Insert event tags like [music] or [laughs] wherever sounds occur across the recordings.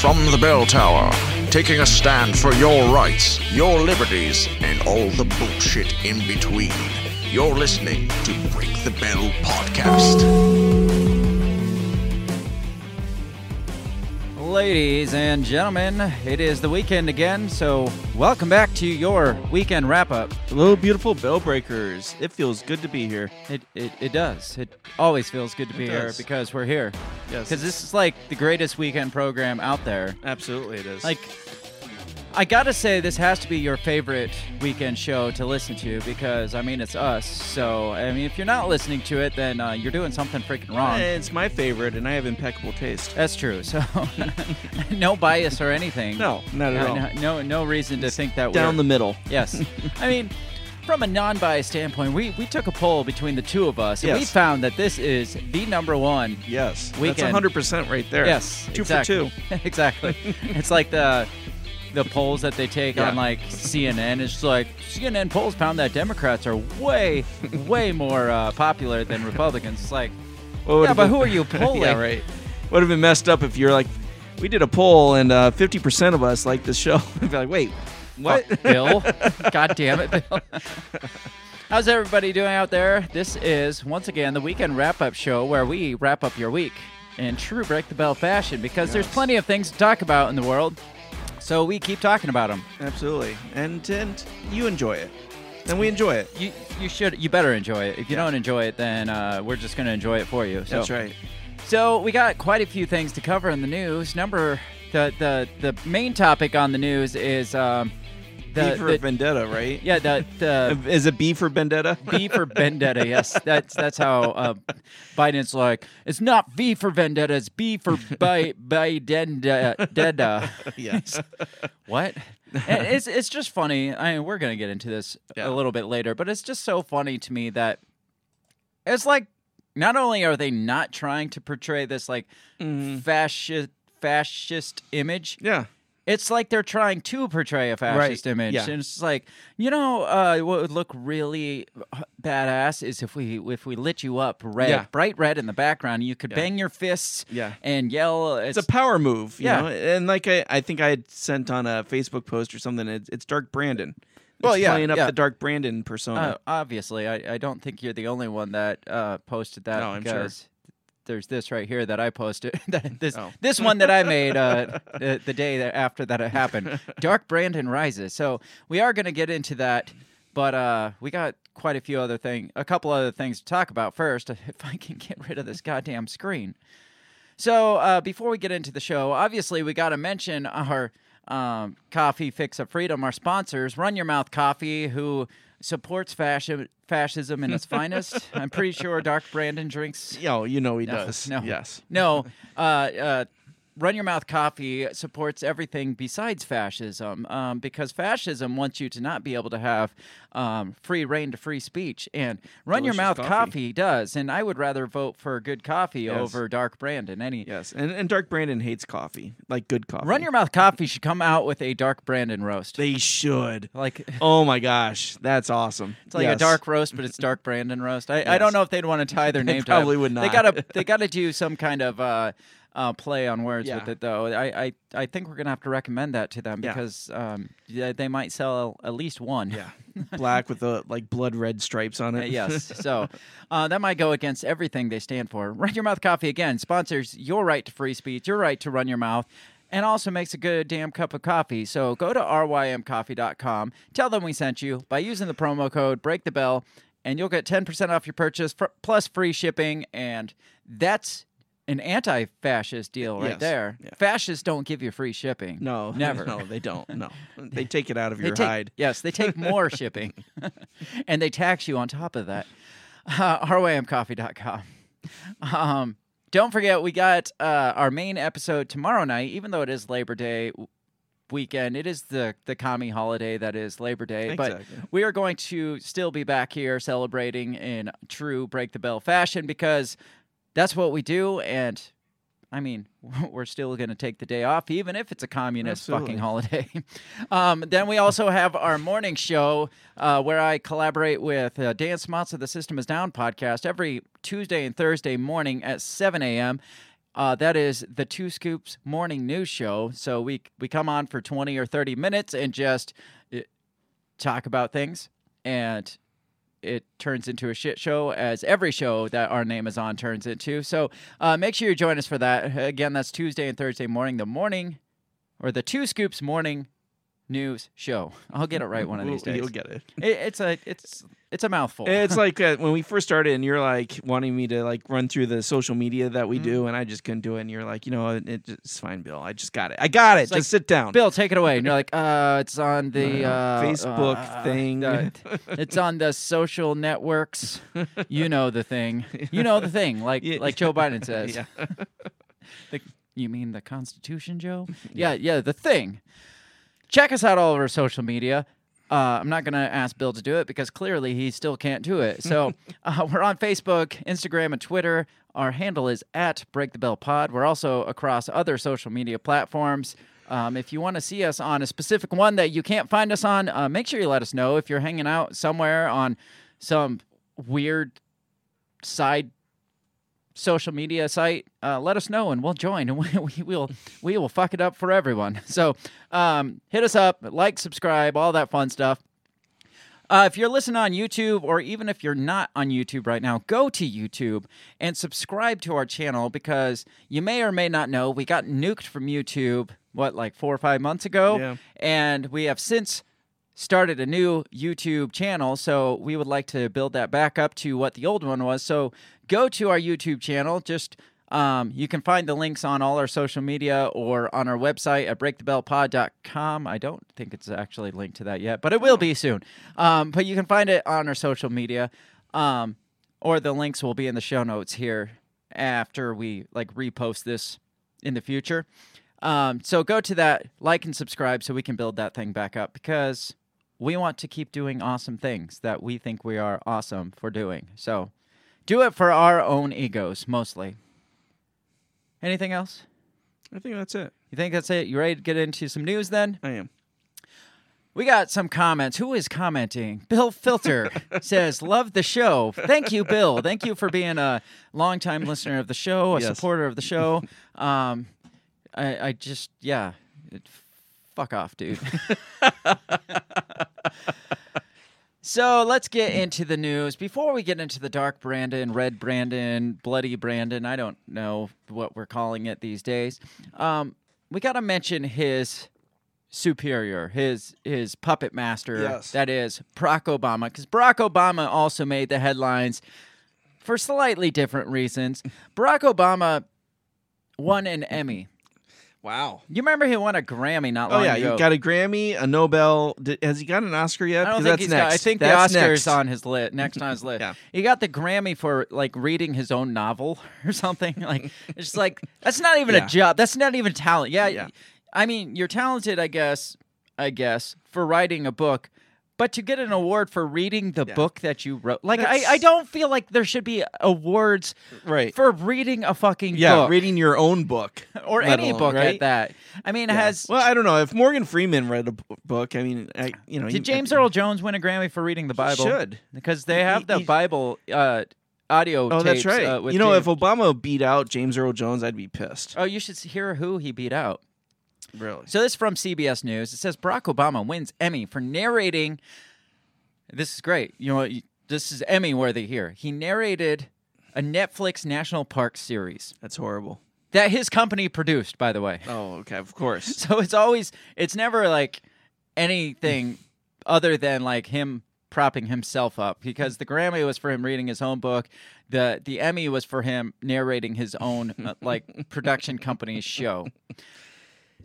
From the bell tower, taking a stand for your rights, your liberties, and all the bullshit in between. You're listening to Break the Bell Podcast. Ladies and gentlemen, it is the weekend again, so welcome back to your weekend wrap up. Hello, beautiful bell breakers. It feels good to be here. It, it, it does. It always feels good to be here does. because we're here. Yes. Because this is like the greatest weekend program out there. Absolutely, it is. Like, I gotta say, this has to be your favorite weekend show to listen to because, I mean, it's us. So, I mean, if you're not listening to it, then uh, you're doing something freaking wrong. it's my favorite, and I have impeccable taste. That's true. So, [laughs] no bias or anything. No, not at No, all. no, no, no reason to think that way. Down we're the middle. Yes. [laughs] I mean, from a non biased standpoint, we, we took a poll between the two of us, and we found that this is the number one. Yes. Weekend. That's 100% right there. Yes. Two exactly. for two. exactly. [laughs] it's like the the polls that they take Yeah. on like CNN. It's like CNN polls found that Democrats are way, [laughs] way more uh, popular than Republicans. It's like, What yeah, but been- who are [laughs] you polling? yeah, right. Would have been messed up if you're like, we did a poll, and uh, 50% of us like this show. [laughs] I'd be like, wait, what? Bill. God damn it, Bill. How's everybody doing out there? This is once again the weekend wrap up show where we wrap up your week in true break the bell fashion because there's plenty of things to talk about in the world. So we keep talking about them. Absolutely. And, and you enjoy it. And we enjoy it. You you should you better enjoy it. If you don't enjoy it, then uh, we're just gonna enjoy it for you. So. That's right. So we got quite a few things to cover in the news. Number the the the main topic on the news is um, the, B for the- Vendetta, right? yeah the the [laughs] Is it B for Vendetta? B for Vendetta. Yes, [laughs] that's that's how uh, Biden's like. It's not V for Vendetta. It's B for by Biden. Deda. [laughs] yes. What? And it's it's just funny. I mean, we're gonna get into this Yeah. a little bit later, but it's just so funny to me that it's like not only are they not trying to portray this like Mhm. fascist fascist image, Yeah. It's like they're trying to portray a fascist Right, image, yeah. and it's like you know uh, what would look really uh, badass is if we if we lit you up red, Yeah. bright red in the background, you could Yeah. bang your fists, Yeah. and yell. It's, It's a power move, you Yeah. know? And like I, I think I had sent on a Facebook post or something. It's, it's Dark Brandon. It's Well, yeah, playing up yeah. the Dark Brandon persona. uh, obviously. I, I don't think you're the only one that uh, posted that No, I'm sure. There's this right here that I posted. [laughs] that- this Oh. this one that I made uh, [laughs] the, the day that after that it happened. Dark Brandon rises. So we are going to get into that, but uh, we got quite a few other things, a couple other things to talk about first. [laughs] If I can get rid of this goddamn screen. So uh, before we get into the show, obviously we got to mention our um, Coffee Fix of Freedom, our sponsors, Run Your Mouth Coffee, who supports fasci- fascism in its [laughs] finest. I'm pretty sure Dark Brandon drinks Yo, you know he no, does. no. Yes. no, uh, uh, Run Your Mouth Coffee supports everything besides fascism um, because fascism wants you to not be able to have um, free reign to free speech. And Run Your Mouth coffee. coffee. does. And I would rather vote for good coffee Yes. over Dark Brandon. Any Yes. And, and Dark Brandon hates coffee, like good coffee. Run Your Mouth Coffee should come out with a Dark Brandon roast. They should. like [laughs] Oh my gosh, that's awesome. it's like Yes. a dark roast, but it's Dark Brandon roast. I, I don't know if they'd want to tie their [laughs] name to probably it. would They not. gotta they [laughs] gotta do some kind of uh, uh, play on words Yeah. with it though. I, I I think we're gonna have to recommend that to them Yeah. because um, yeah, they might sell at least one. Yeah. [laughs] Black with the like blood red stripes on Uh, it. yes. [laughs] So uh, that might go against everything they stand for. Run Your Mouth Coffee, again, sponsors your right to free speech, your right to run your mouth, and also makes a good damn cup of coffee. So go to rymcoffee.com, tell them we sent you by using the promo code Break the Bell, and you'll get 10% off your purchase plus free shipping. And that's an anti fascist deal right Yes. there. Yeah. Fascists don't give you free shipping. No, [laughs] Never. No, they don't. No, [laughs] they take it out of They your take, hide. Yes, they take more [laughs] shipping, and they tax you on top of that. Uh, rymcoffee.com. Um, don't forget, we got uh, our main episode tomorrow night. Even though it is Labor Day weekend, it is the the commie holiday that is Labor Day. But we are going to still be back here celebrating in true break the bell fashion because that's what we do. And I mean, [laughs] we're still going to take the day off, even if it's a communist fucking holiday. [laughs] um, then we also have our morning show uh, where I collaborate with uh, Dan Smots of the System is Down podcast every Tuesday and Thursday morning at 7 a.m. Uh, that is the Two Scoops morning news show. So we we come on for 20 or 30 minutes and just uh, talk about things and it turns into a shit show as every show that our name is on turns into. So uh, make sure you join us for that. Again, that's Tuesday and Thursday morning, the morning or the Two Scoops morning news show. I'll get it right one of these [laughs] days. You'll get it. It, it's a it's it's a mouthful. It's [laughs] like uh, when we first started, and you're like wanting me to like run through the social media that Mm-hmm. we do, and I just couldn't do it. And you're like, you know, it, it's fine, Bill. I just got it. I got it. just like, sit down. Bill, take it away. And [laughs] you're like, uh, it's on the Uh, Facebook uh, thing. uh, it's on the social networks. You know the thing. You know the thing. Like Yeah. like Joe Biden says. yeah. The, you mean the Constitution, Joe? Yeah, yeah, the thing. Check us out all over social media. Uh, I'm not going to ask Bill to do it because clearly he still can't do it. So [laughs] uh, we're on Facebook, Instagram, and Twitter. Our handle is at Break the Bell Pod. We're also across other social media platforms. Um, if you want to see us on a specific one that you can't find us on, uh, make sure you let us know. If you're hanging out somewhere on some weird side social media site, uh, let us know and we'll join and [laughs] we, we will we will fuck it up for everyone. [laughs] So um, hit us up, like, subscribe, all that fun stuff. Uh, if you're listening on YouTube, or even if you're not on YouTube right now, go to YouTube and subscribe to our channel because you may or may not know we got nuked from YouTube, what, like four or five months ago? Yeah. And we have since started a new YouTube channel, so we would like to build that back up to what the old one was. So go to our YouTube channel. Just um, you can find the links on all our social media or on our website at breakthebellpod.com. I don't think it's actually linked to that yet, but it will be soon. Um, but you can find it on our social media, um, or the links will be in the show notes here after we like repost this in the future. Um, so go to that, like and subscribe so we can build that thing back up because we want to keep doing awesome things that we think we are awesome for doing. So do it for our own egos mostly. Anything else? I think that's it. You think that's it? You ready to get into some news then? I am. We got some comments. Who is commenting? Bill Filter [laughs] says, Love the show. Thank you, Bill. Thank you for being a longtime listener of the show, a Yes. supporter of the show. [laughs] Um, I, I just, yeah, fuck off, dude. [laughs] so let's get into the news. Before we get into the dark Brandon, red Brandon, bloody Brandon, I don't know what we're calling it these days. Um, we got to mention his superior, his his puppet master. Yes. That is Barack Obama, because Barack Obama also made the headlines for slightly different reasons. Barack Obama won an Emmy. Wow. You remember he won a Grammy not Oh long yeah, ago. you got a Grammy, a Nobel. Did, has he got an Oscar yet? I don't think that's he's next. got. I think That's the Oscars next. on his list. Next on his [laughs] list. Yeah. He got the Grammy for like reading his own novel [laughs] or something. Like it's just like that's not even Yeah. a job. That's not even talent. Yeah, Yeah. I mean, you're talented, I guess. I guess for writing a book. But to get an award for reading the Yeah. book that you wrote, like I, I don't feel like there should be awards Right. for reading a fucking yeah, book reading your own book [laughs] or any alone, book right? at that. I mean, Yeah. has well, I don't know if Morgan Freeman read a b- book. I mean, I, you know, did he- James Earl Jones win a Grammy for reading the Bible? should. because they have He- the he- Bible uh, audio. Oh, that's right. uh, you know, if Obama beat out James Earl Jones, I'd be pissed. oh, you should hear who he beat out. Really? So this is from CBS News. It says Barack Obama wins Emmy for narrating. This is great. You know, this is Emmy worthy here. He narrated a Netflix national park series That's horrible. that his company produced, by the way. Oh, okay. Of course. [laughs] So it's always, it's never like anything other than like him propping himself up because the Grammy was for him reading his own book. The the Emmy was for him narrating his own uh, like production company's show.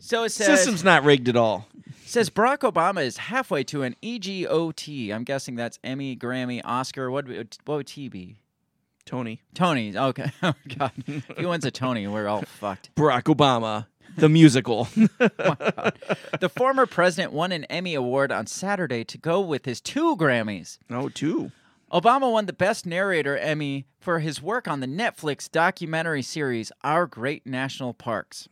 So it says System's not rigged at all. says Barack Obama is halfway to an EGOT. I'm guessing that's Emmy, Grammy, Oscar. What would, what would T be? Tony. Tony. Okay. [laughs] Oh God. if he wins a Tony, we're all fucked. Barack Obama, the musical. [laughs] The former president won an Emmy award on Saturday to go with his two Grammys. oh, two. Obama won the Best Narrator Emmy for his work on the Netflix documentary series Our Great National Parks.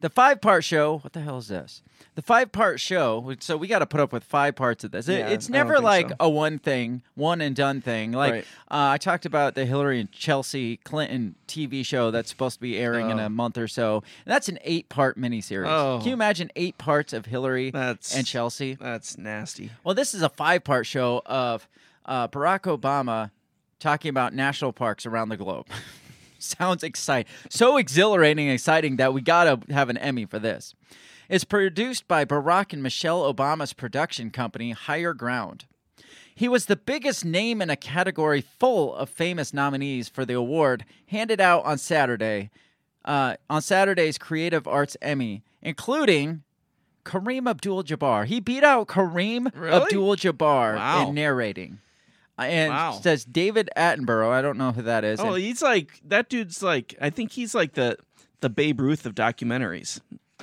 The five part show, what the hell is this? The five part show, so we got to put up with five parts of this. It- Yeah, it's never like so. a one thing, one and done thing. Like Right. uh, I talked about the Hillary and Chelsea Clinton TV show that's supposed to be airing in Oh. a month or so. And that's an eight part miniseries. Oh. Can you imagine eight parts of Hillary That's and Chelsea? That's nasty. Well, this is a five part show of uh, Barack Obama talking about national parks around the globe. [laughs] [laughs] Sounds exciting. So exhilarating and exciting that we got to have an Emmy for this. It's produced by Barack and Michelle Obama's production company, Higher Ground. He was the biggest name in a category full of famous nominees for the award handed out on Saturday, uh, on Saturday's Creative Arts Emmy, including Kareem Abdul-Jabbar. He beat out Kareem Really? Abdul-Jabbar Wow. in narrating. Uh, And Wow. says David Attenborough. I don't know who that is. Oh, and- he's like that dude's like I think he's like the the Babe Ruth of documentaries.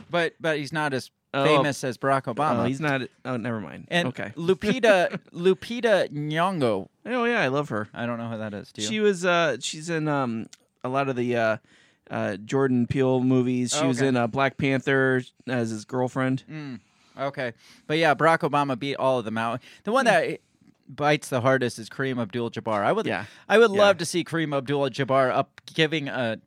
but but he's not as Oh. famous as Barack Obama. Oh, he's not. Oh, never mind. and okay. [laughs] Lupita Lupita Nyong'o. Oh yeah, I love her. I don't know who that is. Do you? She was uh she's in um a lot of the uh uh Jordan Peele movies. She Oh, was in uh, Black Panther as his girlfriend. Mm, okay, but yeah, Barack Obama beat all of them out. The one that bites the hardest is Kareem Abdul-Jabbar. I would, Yeah. I would Yeah. love to see Kareem Abdul-Jabbar up giving a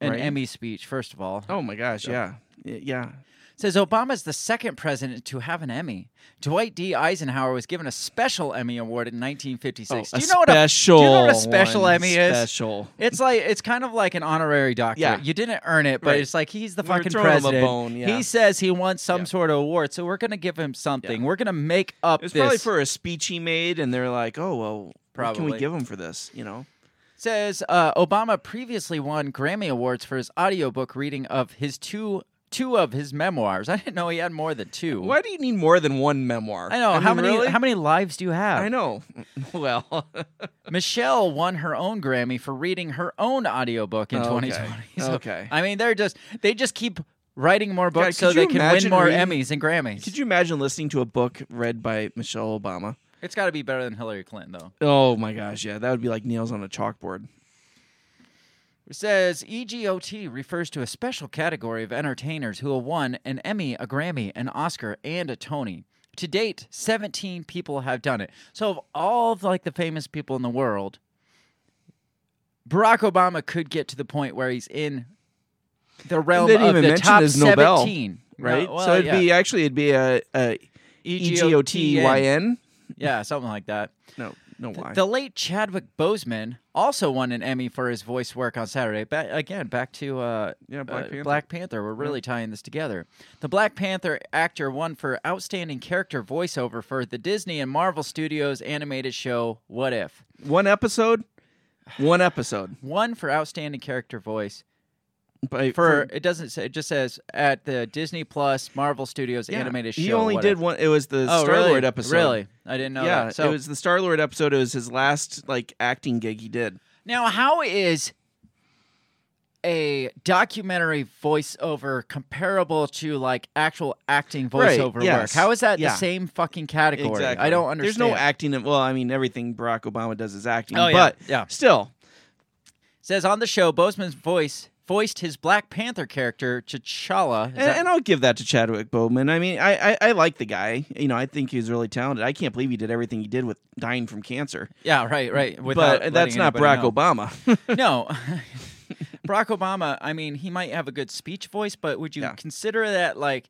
an Right. Emmy speech. First of all, Oh my gosh, yeah. Yeah. Says Obama's the second president to have an Emmy. Dwight D. Eisenhower was given a special Emmy award in 1956. Oh, do you know what a special do you know what a special one. Emmy is? Special. It's like it's kind of like an honorary doctorate. Yeah. You didn't earn it, but Right. it's like he's the We're fucking throwing him a president. bone, yeah. He says he wants some Yeah. sort of award, so we're gonna give him something. Yeah. We're gonna make up It was this. probably for a speech he made, and they're like, "Oh well, what can we give him for this?" You know. says uh, Obama previously won Grammy awards for his audiobook reading of his two two of his memoirs. [laughs] I didn't know he had more than two. Why do you need more than one memoir? I know how mean, many really? how many lives do you have? I know. [laughs] well, [laughs] Michelle won her own Grammy for reading her own audiobook in Okay. 2020. So, Okay. I mean, they're just they just keep writing more books so they can win more reading- Emmys and Grammys. could you imagine listening to a book read by Michelle Obama? It's got to be better than Hillary Clinton, though. Oh my gosh, yeah, that would be like nails on a chalkboard. It says EGOT refers to a special category of entertainers who have won an Emmy, a Grammy, an Oscar, and a Tony. To date, 17 people have done it. So of all of like the famous people in the world, Barack Obama could get to the point where he's in the realm of the top his Nobel, 17. Right. No, well, so it'd yeah. be actually it'd be a, a E G O T Y N. Yeah, something like that. No, no The, why. the late Chadwick Boseman also won an Emmy for his voice work on Saturday. Ba- again, back to uh, Yeah, Black uh, Panther. Black Panther. We're really tying this together. The Black Panther actor won for outstanding character voiceover for the Disney and Marvel Studios animated show What If. One episode. One episode. One for outstanding character voice. By, For it doesn't say. It just says at the Disney Plus Marvel Studios yeah, animated show. He only did one. It was the Oh, Star really? Lord episode. Really, I didn't know yeah, that. So it was the Star Lord episode. It was his last like acting gig he did. Now, how is a documentary voiceover comparable to like actual acting Right, voiceover work? How is that yeah. the same fucking category? Exactly. I don't understand. There's no acting. In, well, I mean, everything Barack Obama does is acting. Oh, yeah, but yeah. still, Says on the show, Boseman's voice voiced his Black Panther character T'Challa. And, that- and I'll give that to Chadwick Boseman. I mean, I, I I like the guy. You know, I think he's really talented. I can't believe he did everything he did with dying from cancer. yeah, right, right. Without but that's not Barack know. Obama. [laughs] no. [laughs] Barack Obama, I mean, he might have a good speech voice, but would you Yeah. consider that like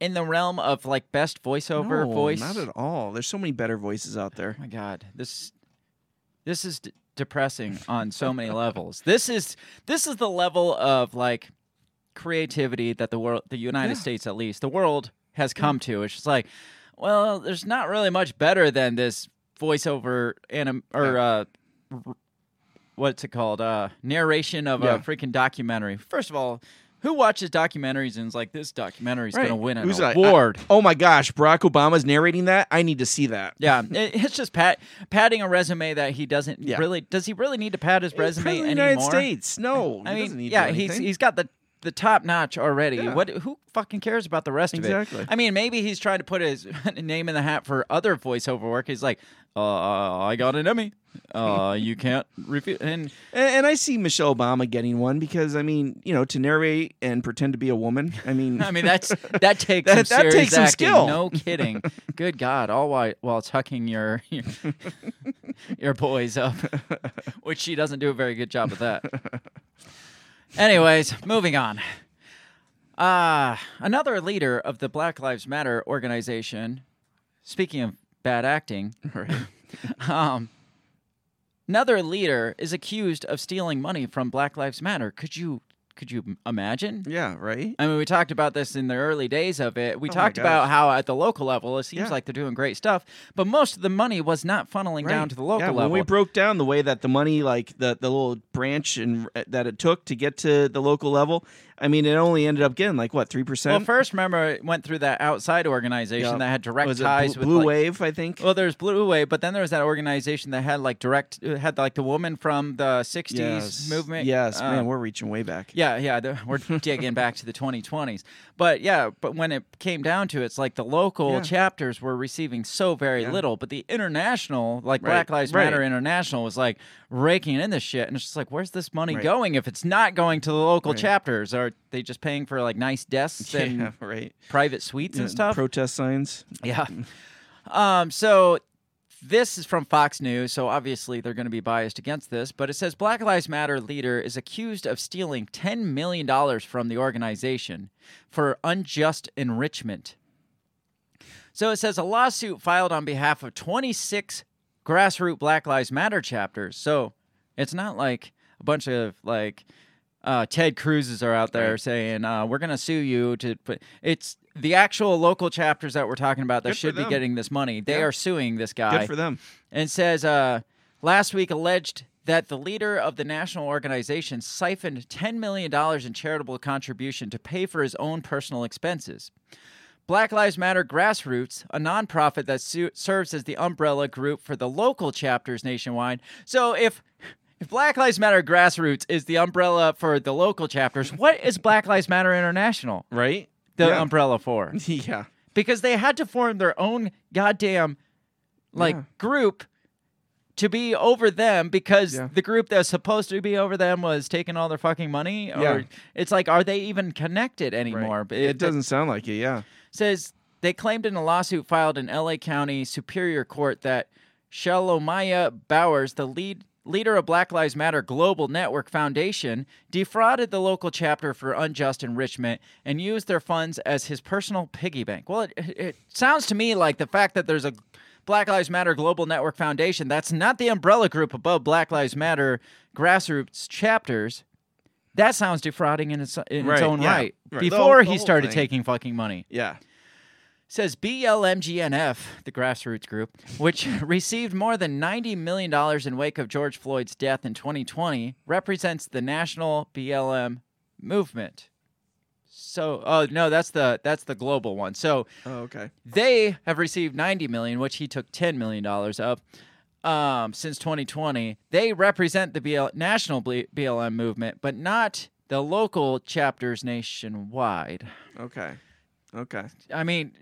in the realm of like best voiceover no, voice? Not at all. There's so many better voices out there. Oh my god, this this is depressing on so many levels. This is this is the level of like creativity that the world, the United Yeah. States at least, the world has come to. It's just like Well, there's not really much better than this voiceover anim or uh, r- what's it called? Uh, narration of Yeah. a freaking documentary. First of all, who watches documentaries and is like, this documentary's Right. gonna win an Who's award? I- oh my gosh, Barack Obama's narrating that. I need to see that. yeah, [laughs] it- it's just pat padding a resume that he doesn't Yeah. really. Does he really need to pad his He's resume president of the anymore? United States. No, I he doesn't mean, need yeah, to do he's anything. he's got the the top notch already. Yeah. What who fucking cares about the rest Exactly. of it? I mean, maybe he's trying to put his [laughs] name in the hat for other voiceover work. He's like, uh, I got an Emmy. Uh, [laughs] you can't refuse. And And, and I see Michelle Obama getting one because I mean, you know, to narrate and pretend to be a woman. I mean, [laughs] I mean, that's that takes That- some that takes some skill. No kidding. Good God, all while while tucking your your, your boys up, which she doesn't do a very good job of that. Anyways, moving on. Uh, another leader of the Black Lives Matter organization. Speaking of bad acting, [laughs] um, another leader is accused of stealing money from Black Lives Matter. Could you could you imagine? yeah, right. I mean, we talked about this in the early days of it. We Oh talked about how at the local level, it seems Yeah. like they're doing great stuff, but most of the money was not funneling down to the local yeah, level. When we broke down the way that the money, like the the little branch and uh, that it took to get to the local level, I mean, it only ended up getting like what three percent. well, first, remember, it went through that outside organization that had direct was ties Blue, with Blue like, Wave, I think. Well, there's Blue Wave, but then there was that organization that had like direct, uh, had like the woman from the '60s yes. movement. Yes, uh, man, we're reaching way back. Yeah, yeah, we're digging back to the 2020s. But yeah, but when it came down to it, it's like the local Yeah. chapters were receiving so very Yeah. little, but the international, like Right, Black Lives right. Matter International, was like raking in this shit, and it's just like, where's this money Right. going if it's not going to the local chapters? Are they just paying for like nice desks [laughs] and Yeah, right. private suites and stuff? Protest signs. Yeah. [laughs] Um, so this is from Fox News, so obviously they're going to be biased against this, but it says Black Lives Matter leader is accused of stealing $10 million from the organization for unjust enrichment. So it says a lawsuit filed on behalf of 26 grassroots Black Lives Matter chapters. So it's not like a bunch of like uh, Ted Cruz's are out there saying uh, we're going to sue you to put. It's the actual local chapters that we're talking about that Good should be getting this money. They Yeah. are suing this guy Good for them. and says uh, last week alleged that the leader of the national organization siphoned $10 million in charitable contribution to pay for his own personal expenses. Black Lives Matter Grassroots, a nonprofit that su- serves as the umbrella group for the local chapters nationwide. So if if Black Lives Matter Grassroots is the umbrella for the local chapters, what is Black Lives Matter International Right. the yeah. umbrella for? [laughs] yeah. because they had to form their own goddamn like Yeah. group to be over them because Yeah. the group that's supposed to be over them was taking all their fucking money or Yeah. it's like are they even connected anymore Right. It, doesn't sound like it. Yeah. says they claimed in a lawsuit filed in LA County Superior Court that Shalomyah Bowers, the lead leader of Black Lives Matter Global Network Foundation, defrauded the local chapter for unjust enrichment and used their funds as his personal piggy bank. Well, it, it sounds to me like the fact that there's a Black Lives Matter Global Network Foundation, that's not the umbrella group above Black Lives Matter grassroots chapters. That sounds defrauding in its, in its own yeah. right. Right. The Before whole- the he started thing. taking fucking money Yeah. Says BLMGNF, the grassroots group, which [laughs] received more than $90 million in wake of George Floyd's death in 2020, represents the national BLM movement. So, oh no, that's the that's the global one. So Oh, okay. they have received 90 million, which he took 10 million dollars of. Um, since 2020, they represent the BL, national BLM movement, but not the local chapters nationwide. Okay. Okay. I mean,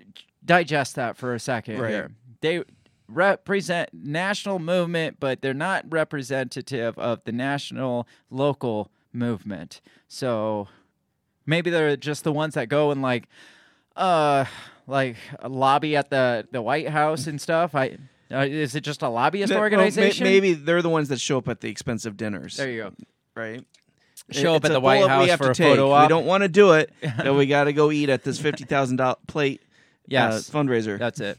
digest that for a second Right. here. They represent national movement, but they're not representative of the national local movement. So maybe they're just the ones that go and like, uh, like lobby at the the White House and stuff. I uh, is it just a lobbyist Well, may- organization? maybe they're the ones that show up at the expensive dinners. There you go. right? Show up at the White House for a take. photo op. We don't want to do it, [laughs] but we got to go eat at this fifty thousand dollar plate Yes. uh, fundraiser. That's it.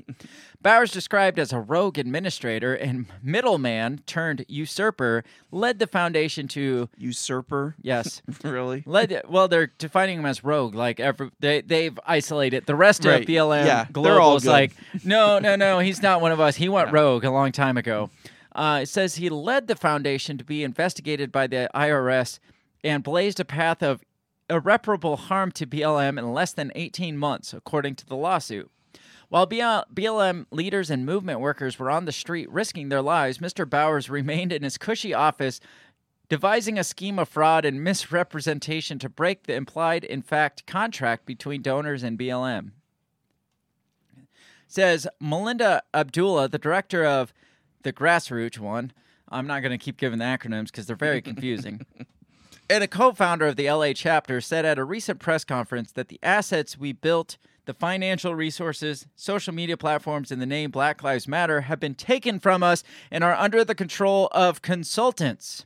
Bowers, described as a rogue administrator and middleman turned usurper, led the foundation to Usurper. yes. [laughs] really? Led, well, they're defining him as rogue. Like every, they, they've isolated the rest Right. of BLM. Yeah, they're Global all good. like, no, [laughs] no, no, he's not one of us. He went rogue a long time ago. Uh, it says he led the foundation to be investigated by the IRS and blazed a path of irreparable harm to BLM in less than 18 months, according to the lawsuit. While BLM leaders and movement workers were on the street risking their lives, Mr. Bowers [laughs] remained in his cushy office, devising a scheme of fraud and misrepresentation to break the implied, in fact, contract between donors and BLM. Says Melina Abdullah, the director of the grassroots one. I'm not going to keep giving the acronyms because they're very [laughs] confusing. And a co founder of the LA chapter said at a recent press conference that the assets we built, the financial resources, social media platforms, and the name Black Lives Matter have been taken from us and are under the control of consultants.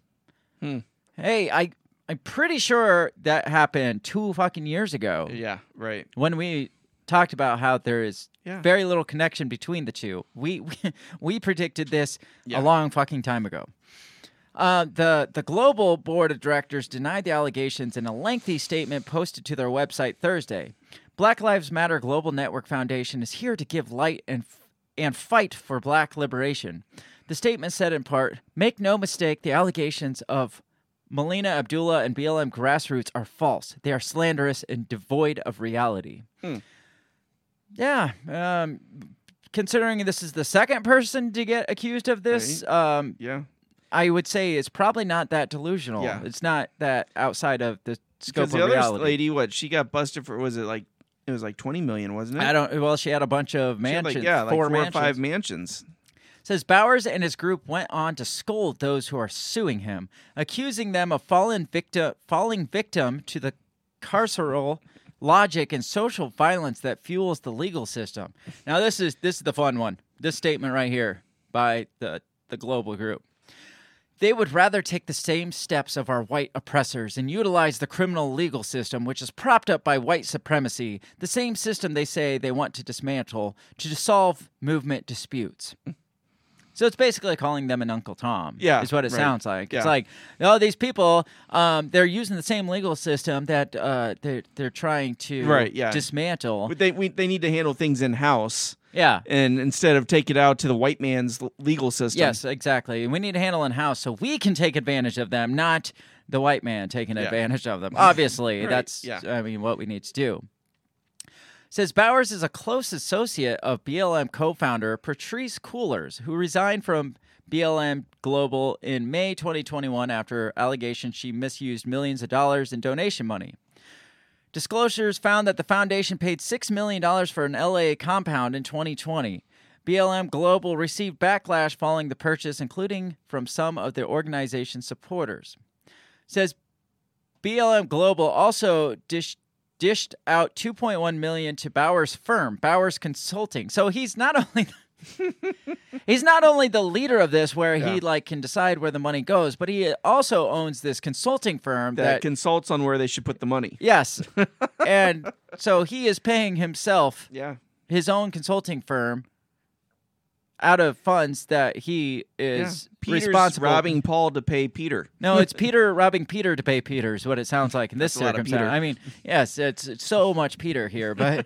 Hmm. Hey, I, I'm pretty sure that happened two fucking years ago Yeah, right. when we talked about how there is Yeah. very little connection between the two. We we, [laughs] we predicted this Yeah. a long fucking time ago. Uh, the the global board of directors denied the allegations in a lengthy statement posted to their website Thursday. Black Lives Matter Global Network Foundation is here to give light and f- and fight for black liberation. The statement said in part, "Make no mistake, the allegations of Melina Abdullah and BLM grassroots are false. They are slanderous and devoid of reality." Yeah, um, considering this is the second person to get accused of this, um, Yeah. I would say it's probably not that delusional. Yeah. It's not that outside of the scope Because of the other reality. lady, what she got busted for? Was it like it was like twenty million, wasn't it? I don't. Well, she had a bunch of mansions. like, yeah, like four, four, or five mansions. Says Bowers and his group went on to scold those who are suing him, accusing them of fallen victim, falling victim to the carceral logic and social violence that fuels the legal system. Now, this is this is the fun one. This statement right here by the the global group. They would rather take the same steps of our white oppressors and utilize the criminal legal system, which is propped up by white supremacy, the same system they say they want to dismantle, to solve movement disputes. So it's basically calling them an Uncle Tom. Yeah, is what it right. sounds like. It's like, oh, these people, um, they're using the same legal system that uh, they're they're trying to Right, yeah. dismantle. But they we, they need to handle things in house, yeah. and instead of take it out to the white man's legal system. Yes, exactly. We need to handle in house so we can take advantage of them, not the white man taking Yeah. advantage of them. [laughs] Obviously, Right, that's yeah. I mean what we need to do. Says Bowers is a close associate of BLM co-founder Patrisse Cullors, who resigned from BLM Global in May 2021 after allegations she misused millions of dollars in donation money. Disclosures found that the foundation paid $6 million for an LA compound in 2020. BLM Global received backlash following the purchase, including from some of the organization's supporters. Says BLM Global also dish, dished out 2.1 million to Bowers' firm, Bowers Consulting. So he's not [laughs] only [laughs] he's not only the leader of this, where he like can decide where the money goes, but he also owns this consulting firm that, that consults on where they should put the money. Yes. [laughs] and so he is paying himself Yeah, his own consulting firm out of funds that he yeah. is Peter's responsible robbing Paul to pay Peter. No, it's [laughs] Peter robbing Peter to pay Peter is what it sounds like in this That's a lot of circumstance. I mean, yes, it's, it's so much Peter here, but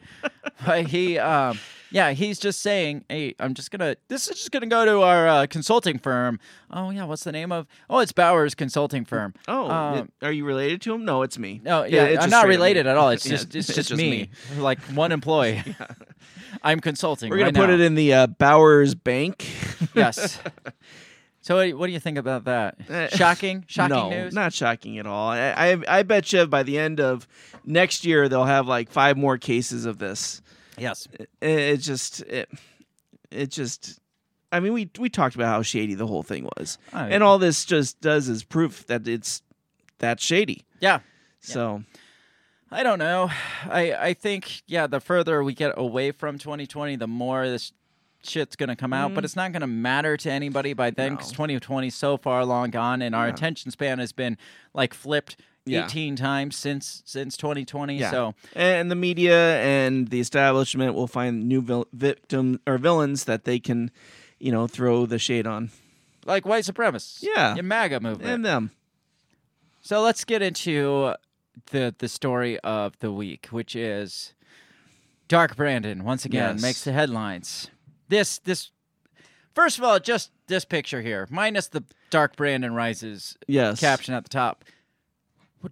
but he um yeah, he's just saying, "Hey, I'm just going to this is just going to go to our uh, consulting firm." Oh yeah, what's the name of? Oh, it's Bowers Consulting Firm. Oh, Um, it- are you related to him? No, it's me. No, yeah, it's I'm not related me. at all. It's [laughs] Yeah, just it's, just, me. like one employee. [laughs] I'm consulting. We're gonna right put now. it in the uh, Bowers Bank. Yes. [laughs] So what do you- what do you think about that? Eh, Shocking, shocking no, news. not shocking at all. I, I I bet you by the end of next year they'll have like five more cases of this. Yes. It, it just it, it just. I mean, we we talked about how shady the whole thing was, Oh, and all this just does is proof that it's that shady. Yeah. So I don't know. I I think yeah, the further we get away from 2020, the more this shit's gonna come out. But it's not gonna matter to anybody by then because Mm-hmm. No. 2020 is so far long gone, and our attention span has been like flipped Yeah. 18 times since since 2020. Yeah. So and the media and the establishment will find new vil- victim or villains that they can, you know, throw the shade on. like white supremacists. Yeah. The MAGA movement. And them. So let's get into the the story of the week, which is Dark Brandon once again Yes. makes the headlines. This this first of all, just this picture here, minus the Dark Brandon rises Yes. caption at the top.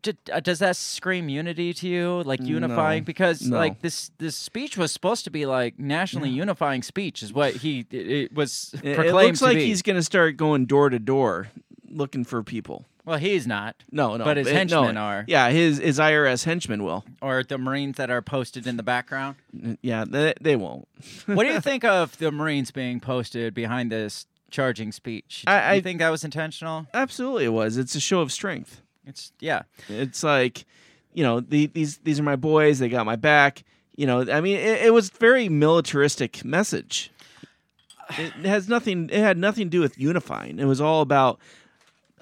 Did, uh, does that scream unity to you? Like unifying? No. Because No. like this this speech was supposed to be like nationally unifying speech, is what he it, it was It, it proclaimed looks to like be. he's going to start going door to door looking for people. well, he's not, No, no. But his eh, no. henchmen are. Yeah, his his IRS henchmen will. or the Marines that are posted in the background. Yeah, they, they won't. what do you [laughs] think of the Marines being posted behind this charging speech? Do I- you I- think that was intentional? Absolutely, it was. It's a show of strength. It's yeah. It's like, you know, the, these these are my boys. They got my back. You know, I mean, it, it was very militaristic message. It has nothing. It had nothing to do with unifying. It was all about,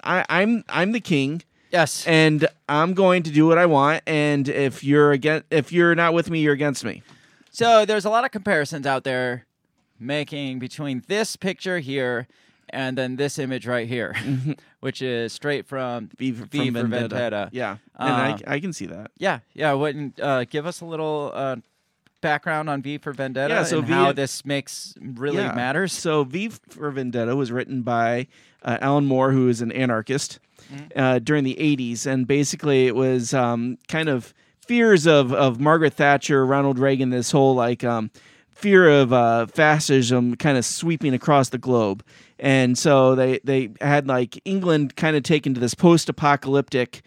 I, I'm I'm the king, Yes. and I'm going to do what I want. And if you're against, if you're not with me, you're against me. So there's a lot of comparisons out there making between this picture here and then this image right here, [laughs] which is straight from V for, V from for Vendetta. Vendetta. Yeah, and Uh, I, I can see that. yeah yeah. Wouldn't uh, give us a little uh, background on V for Vendetta Yeah, so and V- how this makes really Yeah. matters. So V for Vendetta was written by uh, Alan Moore, who is an anarchist uh, during the 80s. And basically, it was um, kind of fears of, of Margaret Thatcher, Ronald Reagan, this whole like um, fear of uh, fascism kind of sweeping across the globe. And so they, they had like England kind of taken to this post apocalyptic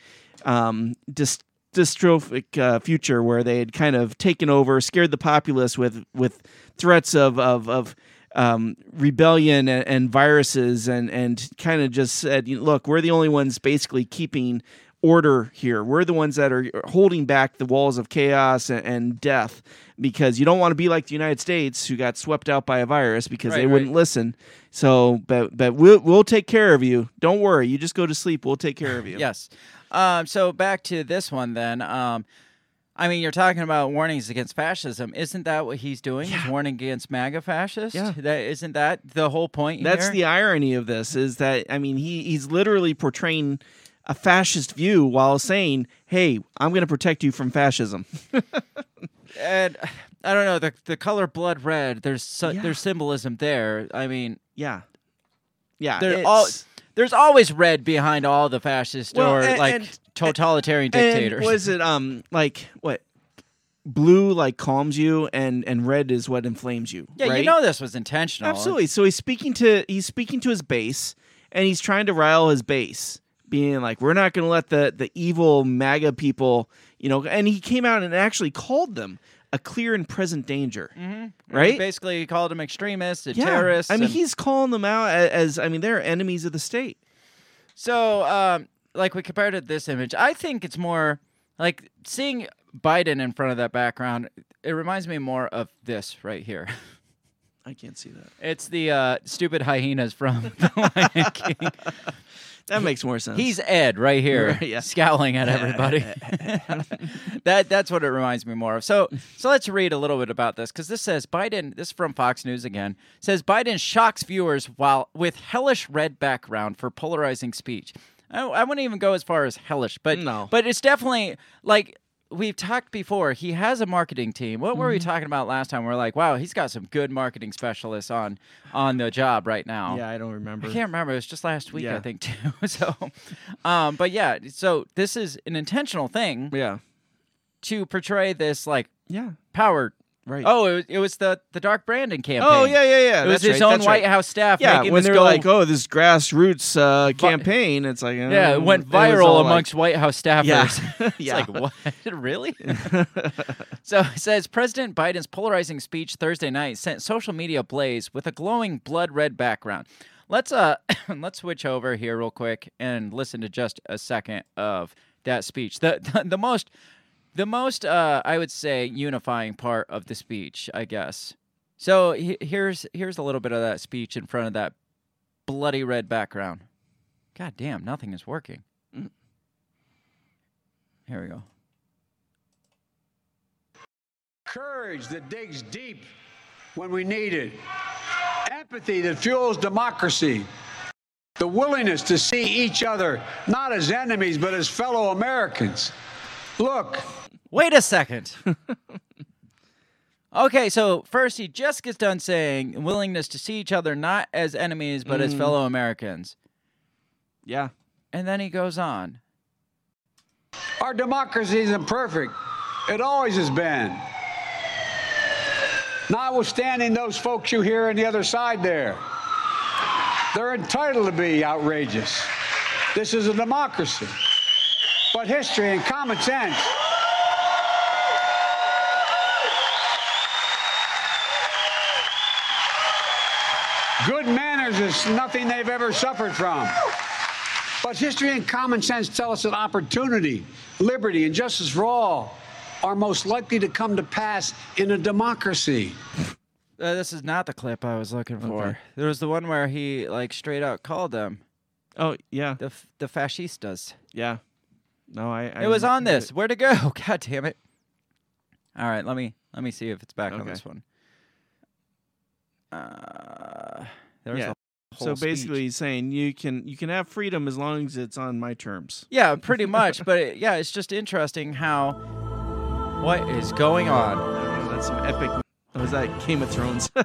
um, dys- dystrophic uh, future where they had kind of taken over, scared the populace with with threats of of, of um, rebellion and, and viruses, and and kind of just said, "Look, we're the only ones basically keeping order here. We're the ones that are holding back the walls of chaos and, and death." Because you don't want to be like the United States, who got swept out by a virus because Right, they right. wouldn't listen. So, but but we'll we'll take care of you. Don't worry. You just go to sleep. We'll take care of you. [laughs] Yes. Um, so back to this one then. Um, I mean, you're talking about warnings against fascism. Isn't that what he's doing? He's warning against MAGA fascists. Yeah. That isn't that the whole point That's here? the irony of this is that I mean he he's literally portraying a fascist view while saying, "Hey, I'm going to protect you from fascism." [laughs] and I don't know the the color blood red. There's so, Yeah. there's symbolism there. I mean, yeah, yeah. there it's- all there's always red behind all the fascist Well, or and- like and- totalitarian and dictators. was it um like what? Blue like calms you, and and red is what inflames you. yeah, right? you know this was intentional. Absolutely. So he's speaking to he's speaking to his base, and he's trying to rile his base, being like, "We're not going to let the the evil MAGA people, you know." And he came out and actually called them a clear and present danger, Mm-hmm. right? Basically, he called them extremists and yeah. terrorists. I mean, and- he's calling them out a- as I mean, they're enemies of the state. So, um, like we compared it to this image, I think it's more like seeing Biden in front of that background. It reminds me more of this right here. [laughs] I can't see that. It's the uh, stupid hyenas from [laughs] The Lion King. [laughs] That makes more sense. He's Ed right here, [laughs] yeah. scowling at everybody. [laughs] that that's what it reminds me more of. So so let's read a little bit about this because this says Biden. This is from Fox News again. Says Biden shocks viewers while with hellish red background for polarizing speech. I, I wouldn't even go as far as hellish, but No. but it's definitely like. We've talked before. He has a marketing team. What were we Mm-hmm. talking about last time? We're like, wow, he's got some good marketing specialists on on the job right now. yeah, I don't remember. I can't remember. It was just last week, I think, [laughs] too. so, um, but yeah, so this is an intentional thing Yeah, to portray this like yeah, power. Right. Oh, it was, it was the the Dark Brandon campaign. oh yeah, yeah, yeah. it was that's his right, own that's White right. House staff. Yeah, making when they're like, "Oh, this grassroots uh, campaign," it's like yeah, uh, it went was all viral like- amongst White House staffers. Yeah. [laughs] it's [laughs] Yeah. like what? [laughs] really? so it says President Biden's polarizing speech Thursday night sent social media ablaze with a glowing blood red background. Let's uh [coughs] let's switch over here real quick and listen to just a second of that speech. The the, the most the most uh I would say unifying part of the speech, I guess. So he- here's here's a little bit of that speech in front of that bloody red background. God damn, nothing is working. Here we go. Courage that digs deep when we need it. Empathy that fuels democracy. The willingness to see each other not as enemies but as fellow Americans. Look, Wait a second. [laughs] okay, so first he just gets done saying willingness to see each other not as enemies but as mm. fellow Americans. Yeah. And then he goes on. our democracy isn't perfect. It always has been. Notwithstanding those folks you hear on the other side there, they're entitled to be outrageous. This is a democracy. But history and common sense Good manners is nothing they've ever suffered from. But history and common sense tell us that opportunity, liberty, and justice for all are most likely to come to pass in a democracy. Uh, this is not the clip I was looking for. Okay. There was the one where he like straight out called them Oh yeah. the f- the fascistas. Yeah. No, I. I It was on this. it. Where'd it go? [laughs] God damn it! All right, let me let me see if it's back on this one. Uh, there's Yeah. So basically, speech. he's saying you can you can have freedom as long as it's on my terms. yeah, pretty much. but it, yeah, it's just interesting how what is going on. That's some epic. Oh, was that Game of Thrones? [laughs]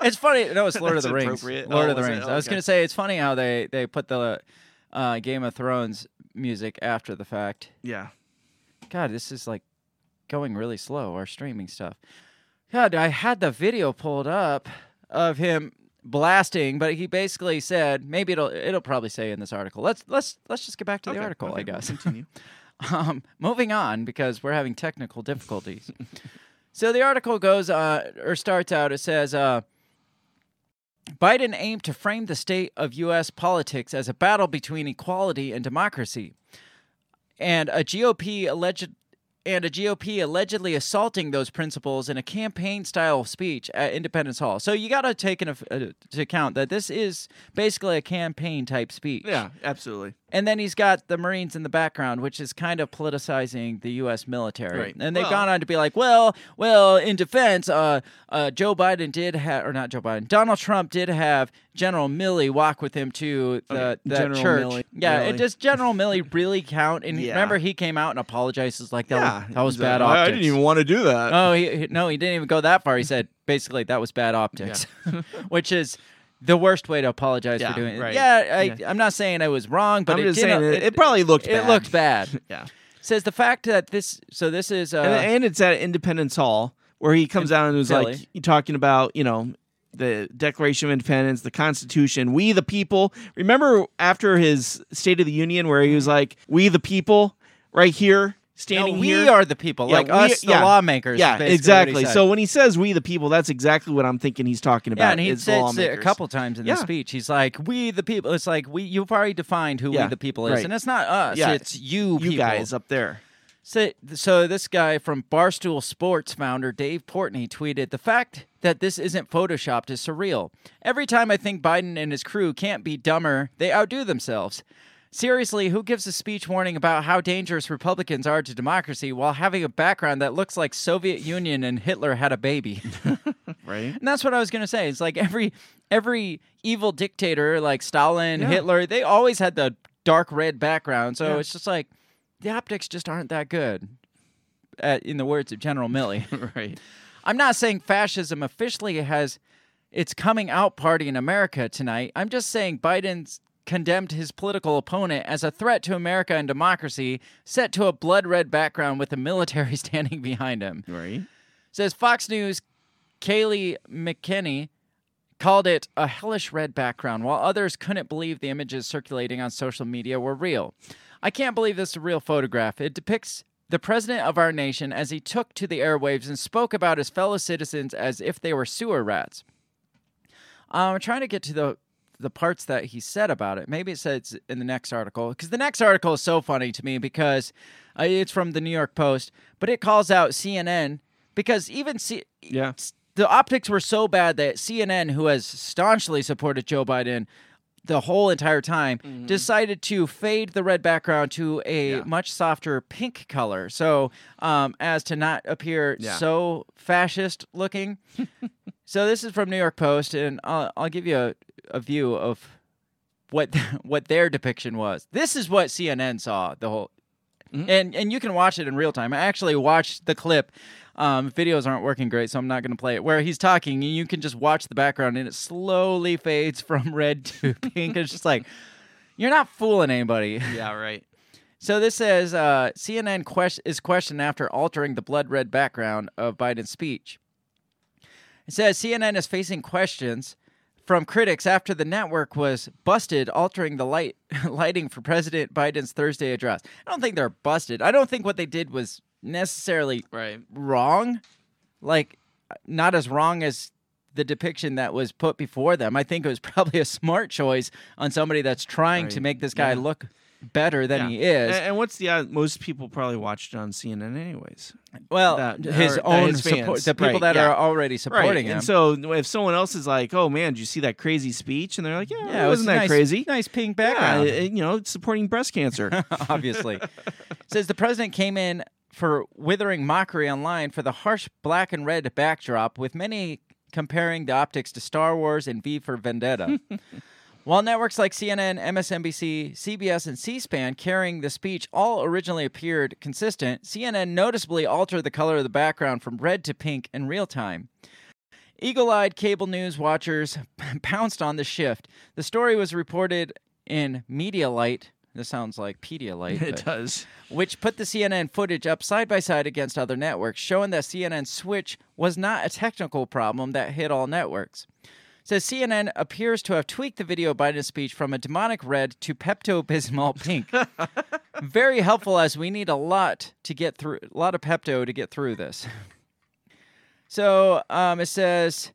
It's funny. No, it's Lord of the Rings. Lord Oh, of the? Rings. Oh, I was gonna say it's funny how they they put the uh, Game of Thrones music after the fact. yeah. God, this is like going really slow. Our streaming stuff. God, I had the video pulled up of him blasting, but he basically said maybe it'll it'll probably say in this article. Let's let's let's just get back to the article, okay, I guess. Continue. [laughs] Um, moving on because we're having technical difficulties. [laughs] so the article goes uh, or starts out. It says. Uh, Biden aimed to frame the state of U.S. politics as a battle between equality and democracy, and a GOP alleged and a GOP allegedly assaulting those principles in a campaign-style speech at Independence Hall. So you got to take into uh, account that this is basically a campaign-type speech. yeah, absolutely. And then he's got the Marines in the background, which is kind of politicizing the U.S. military. Right. And they've Well- gone on to be like, well, well, in defense, uh, uh, Joe Biden did have, or not Joe Biden, Donald Trump did have General Milley walk with him to the Okay, that General church. Milley, Yeah, really? it does General [laughs] Milley really count? And Yeah. remember, he came out and apologizes like that. yeah, was, that was bad like, optics. I didn't even want to do that. Oh, he, he- no, he didn't even go that far. He said basically that was bad optics, [laughs] which is the worst way to apologize Yeah, for doing it. right. Yeah, I. I'm not saying I was wrong, but I'm it just saying it, it probably looked bad. it bad. looked bad. [laughs] yeah. Says the fact that this. So this is. Uh, and, and it's at Independence Hall where he comes out and was Philly. like talking about you know the Declaration of Independence, the Constitution, we the people. Remember after his State of the Union where he was like, "We the people," right here, no, standing we here. are the people, Yeah, like we- us, the yeah. lawmakers. yeah, is basically what he exactly. So when he says "we the people," that's exactly what I'm thinking he's talking about. Yeah, and he says it a couple times in Yeah. the speech. He's like, "We the people." It's like we. You've already defined who we the people is, right. and it's not us. It's you. You people. guys up there. So, so this guy from Barstool Sports founder Dave Portnoy tweeted, "The fact that this isn't photoshopped is surreal. Every time I think Biden and his crew can't be dumber, they outdo themselves." Seriously, who gives a speech warning about how dangerous Republicans are to democracy while having a background that looks like Soviet Union and Hitler had a baby? [laughs] Right. And that's what I was gonna say. It's like every every evil dictator, like Stalin, Yeah. Hitler, they always had the dark red background. So Yeah. it's just like the optics just aren't that good. At, in the words of General Milley, [laughs] right. I'm not saying fascism officially has its coming out party in America tonight. I'm just saying Biden's condemned his political opponent as a threat to America and democracy, set to a blood red background with the military [laughs] standing behind him Right. says Fox News Kayleigh McEnany called it a hellish red background, while others couldn't believe the images circulating on social media were real. I can't believe this is a real photograph. It depicts the president of our nation as he took to the airwaves and spoke about his fellow citizens as if they were sewer rats. I'm trying to get to the the parts that he said about it. Maybe it says in the next article because the next article is so funny to me because uh, it's from the New York Post, but it calls out CNN because even C- Yeah. the optics were so bad that CNN, who has staunchly supported Joe Biden, the whole entire time, decided to fade the red background to a much softer pink color, so um, as to not appear Yeah. so fascist looking. [laughs] so this is from New York Post, and I'll, I'll give you a, a view of what [laughs] what their depiction was. This is what CNN saw the whole, and and you can watch it in real time. I actually watched the clip. Um, videos aren't working great, so I'm not going to play it. Where he's talking, and you can just watch the background, and it slowly [laughs] fades from red to [laughs] pink. It's just like you're not fooling anybody. Yeah, right. So this says uh, CNN ques- is questioned after altering the blood red background of Biden's speech. It says CNN is facing questions from critics after the network was busted altering the light [laughs] lighting for President Biden's Thursday address. I don't think they're busted. I don't think what they did was necessarily Right. wrong. Like not as wrong as the depiction that was put before them. I think it was [laughs] probably a smart choice on somebody that's trying to make this guy Yeah. look better than Yeah. he is. And, and what's the odd? Most people probably watched it on CNN anyways. Well, that- his or- own his support, fans. the people Right, that yeah. are already supporting him. And so if someone else is like, "Oh man, did you see that crazy speech?" and they're like, "Yeah, yeah, it was wasn't that nice, crazy." Nice pink Yeah, background. it- you know, supporting breast cancer. [laughs] obviously. [laughs] Says the president came in for withering mockery online for the harsh black and red backdrop, with many comparing the optics to Star Wars and V for Vendetta. [laughs] While networks like CNN, MSNBC, CBS, and C SPAN carrying the speech all originally appeared consistent, CNN noticeably altered the color of the background from red to pink in real time. Eagle eyed cable news watchers [laughs] pounced on the shift. The story was reported in Medialite. This sounds like Pedialyte. [laughs] it but- does. which put the CNN footage up side by side against other networks, showing that CNN's switch was not a technical problem that hit all networks. Says CNN appears to have tweaked the video of Biden's speech from a demonic red to Pepto Bismol pink. [laughs] Very helpful as we need a lot to get through, a lot of Pepto to get through this. So um, it says,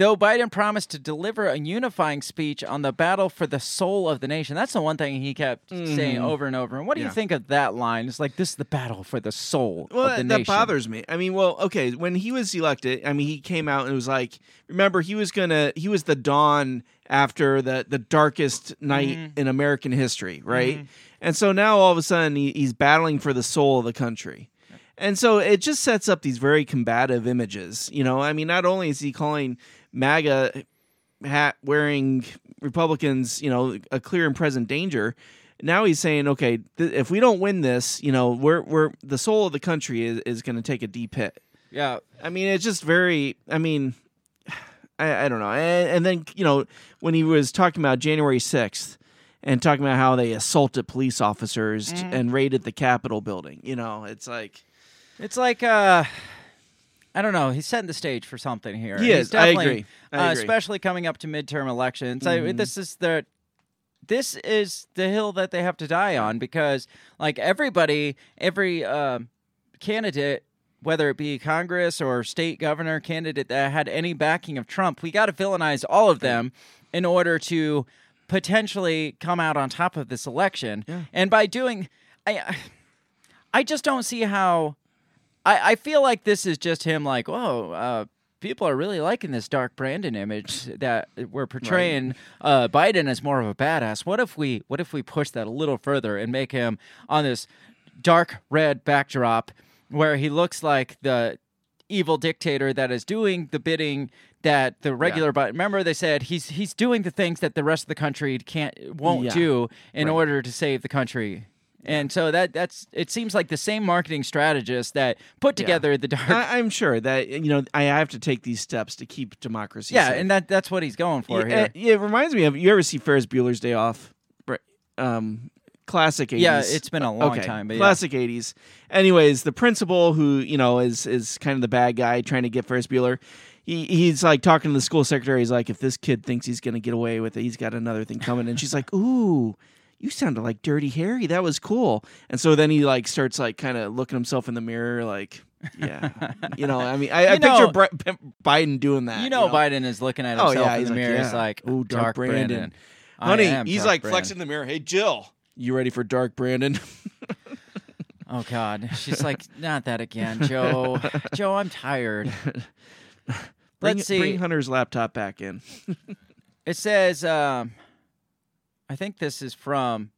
though Biden promised to deliver a unifying speech on the battle for the soul of the nation. That's the one thing he kept saying over and over. And what do you Mm-hmm. Think of that line? It's like this is the battle for the soul Well, of the that, nation. that bothers me. I mean, well, okay, when he was elected, I mean, he came out and it was like, remember, he was gonna, he was the dawn after the the darkest night Mm-hmm. in American history, right? And so now all of a sudden he, he's battling for the soul of the country. And so it just sets up these very combative images. You know, I mean, not only is he calling MAGA hat wearing Republicans, you know, a clear and present danger. Now he's saying, okay, th- if we don't win this, you know, we're we're the soul of the country is, is going to take a deep hit. Yeah. I mean, it's just very. I mean, [sighs] I, I don't know. And, and then you know when he was talking about January sixth and talking about how they assaulted police officers t- and raided the Capitol building. You know, it's like It's like uh I don't know. He's setting the stage for something here. He is. I agree. I uh, agree. especially coming up to midterm elections. I, Mhm. this is the this is the hill that they have to die on because like everybody, every uh, candidate, whether it be Congress or state governor candidate that had any backing of Trump, we got to villainize all of them in order to potentially come out on top of this election. And by doing, I, I just don't see how. I, I feel like this is just him, like, whoa, uh, people are really liking this dark Brandon image that we're portraying uh, Biden as more of a badass. What if we, what if we push that a little further and make him on this dark red backdrop where he looks like the evil dictator that is doing the bidding that the regular but remember they said he's he's doing the things that the rest of the country can't won't Yeah. do in Right. order to save the country and so that that's it seems like the same marketing strategist that put together the dark I, I'm sure that you know I have to take these steps to keep democracy. yeah safe. and that that's what he's going for yeah, here yeah, it reminds me of you ever see Ferris Bueller's Day Off? Right. Um, classic 80s. Yeah, it's been a long okay. time, but yeah. classic 80s. Anyways, the principal who you know is is kind of the bad guy trying to get Ferris Bueller. He, he's like talking to the school secretary. He's like, if this kid thinks he's gonna get away with it, he's got another thing coming. And she's like, ooh. You sounded like Dirty Harry. That was cool. And so then he like starts like kind of looking himself in the mirror, like, yeah, you know. I mean, I, I know- picture Bre- Biden doing that. you know Biden is looking at Oh, himself yeah, in the like, mirror. He's like, Ooh, Dark Brandon. Brandon. Honey, he's Dark like Brandon." flexing the mirror. Hey, Jill, you ready for Dark Brandon? [laughs] Oh God, she's like, not that again, Joe. [laughs] Joe, I'm tired. bring, Let's see. bring Hunter's laptop back in. [laughs] It says, um, I think this is from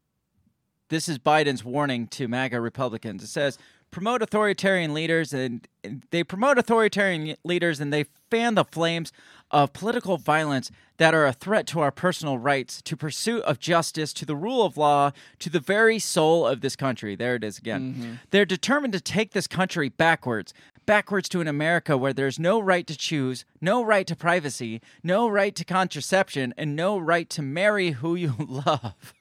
this is Biden's warning to MAGA Republicans. It says promote authoritarian leaders and, and they promote authoritarian leaders and they fan the flames of political violence that are a threat to our personal rights, to pursuit of justice, to the rule of law, to the very soul of this country. There it is again. Mm-hmm. They're determined to take this country backwards, backwards to an America where there's no right to choose, no right to privacy, no right to contraception, and no right to marry who you [laughs] love.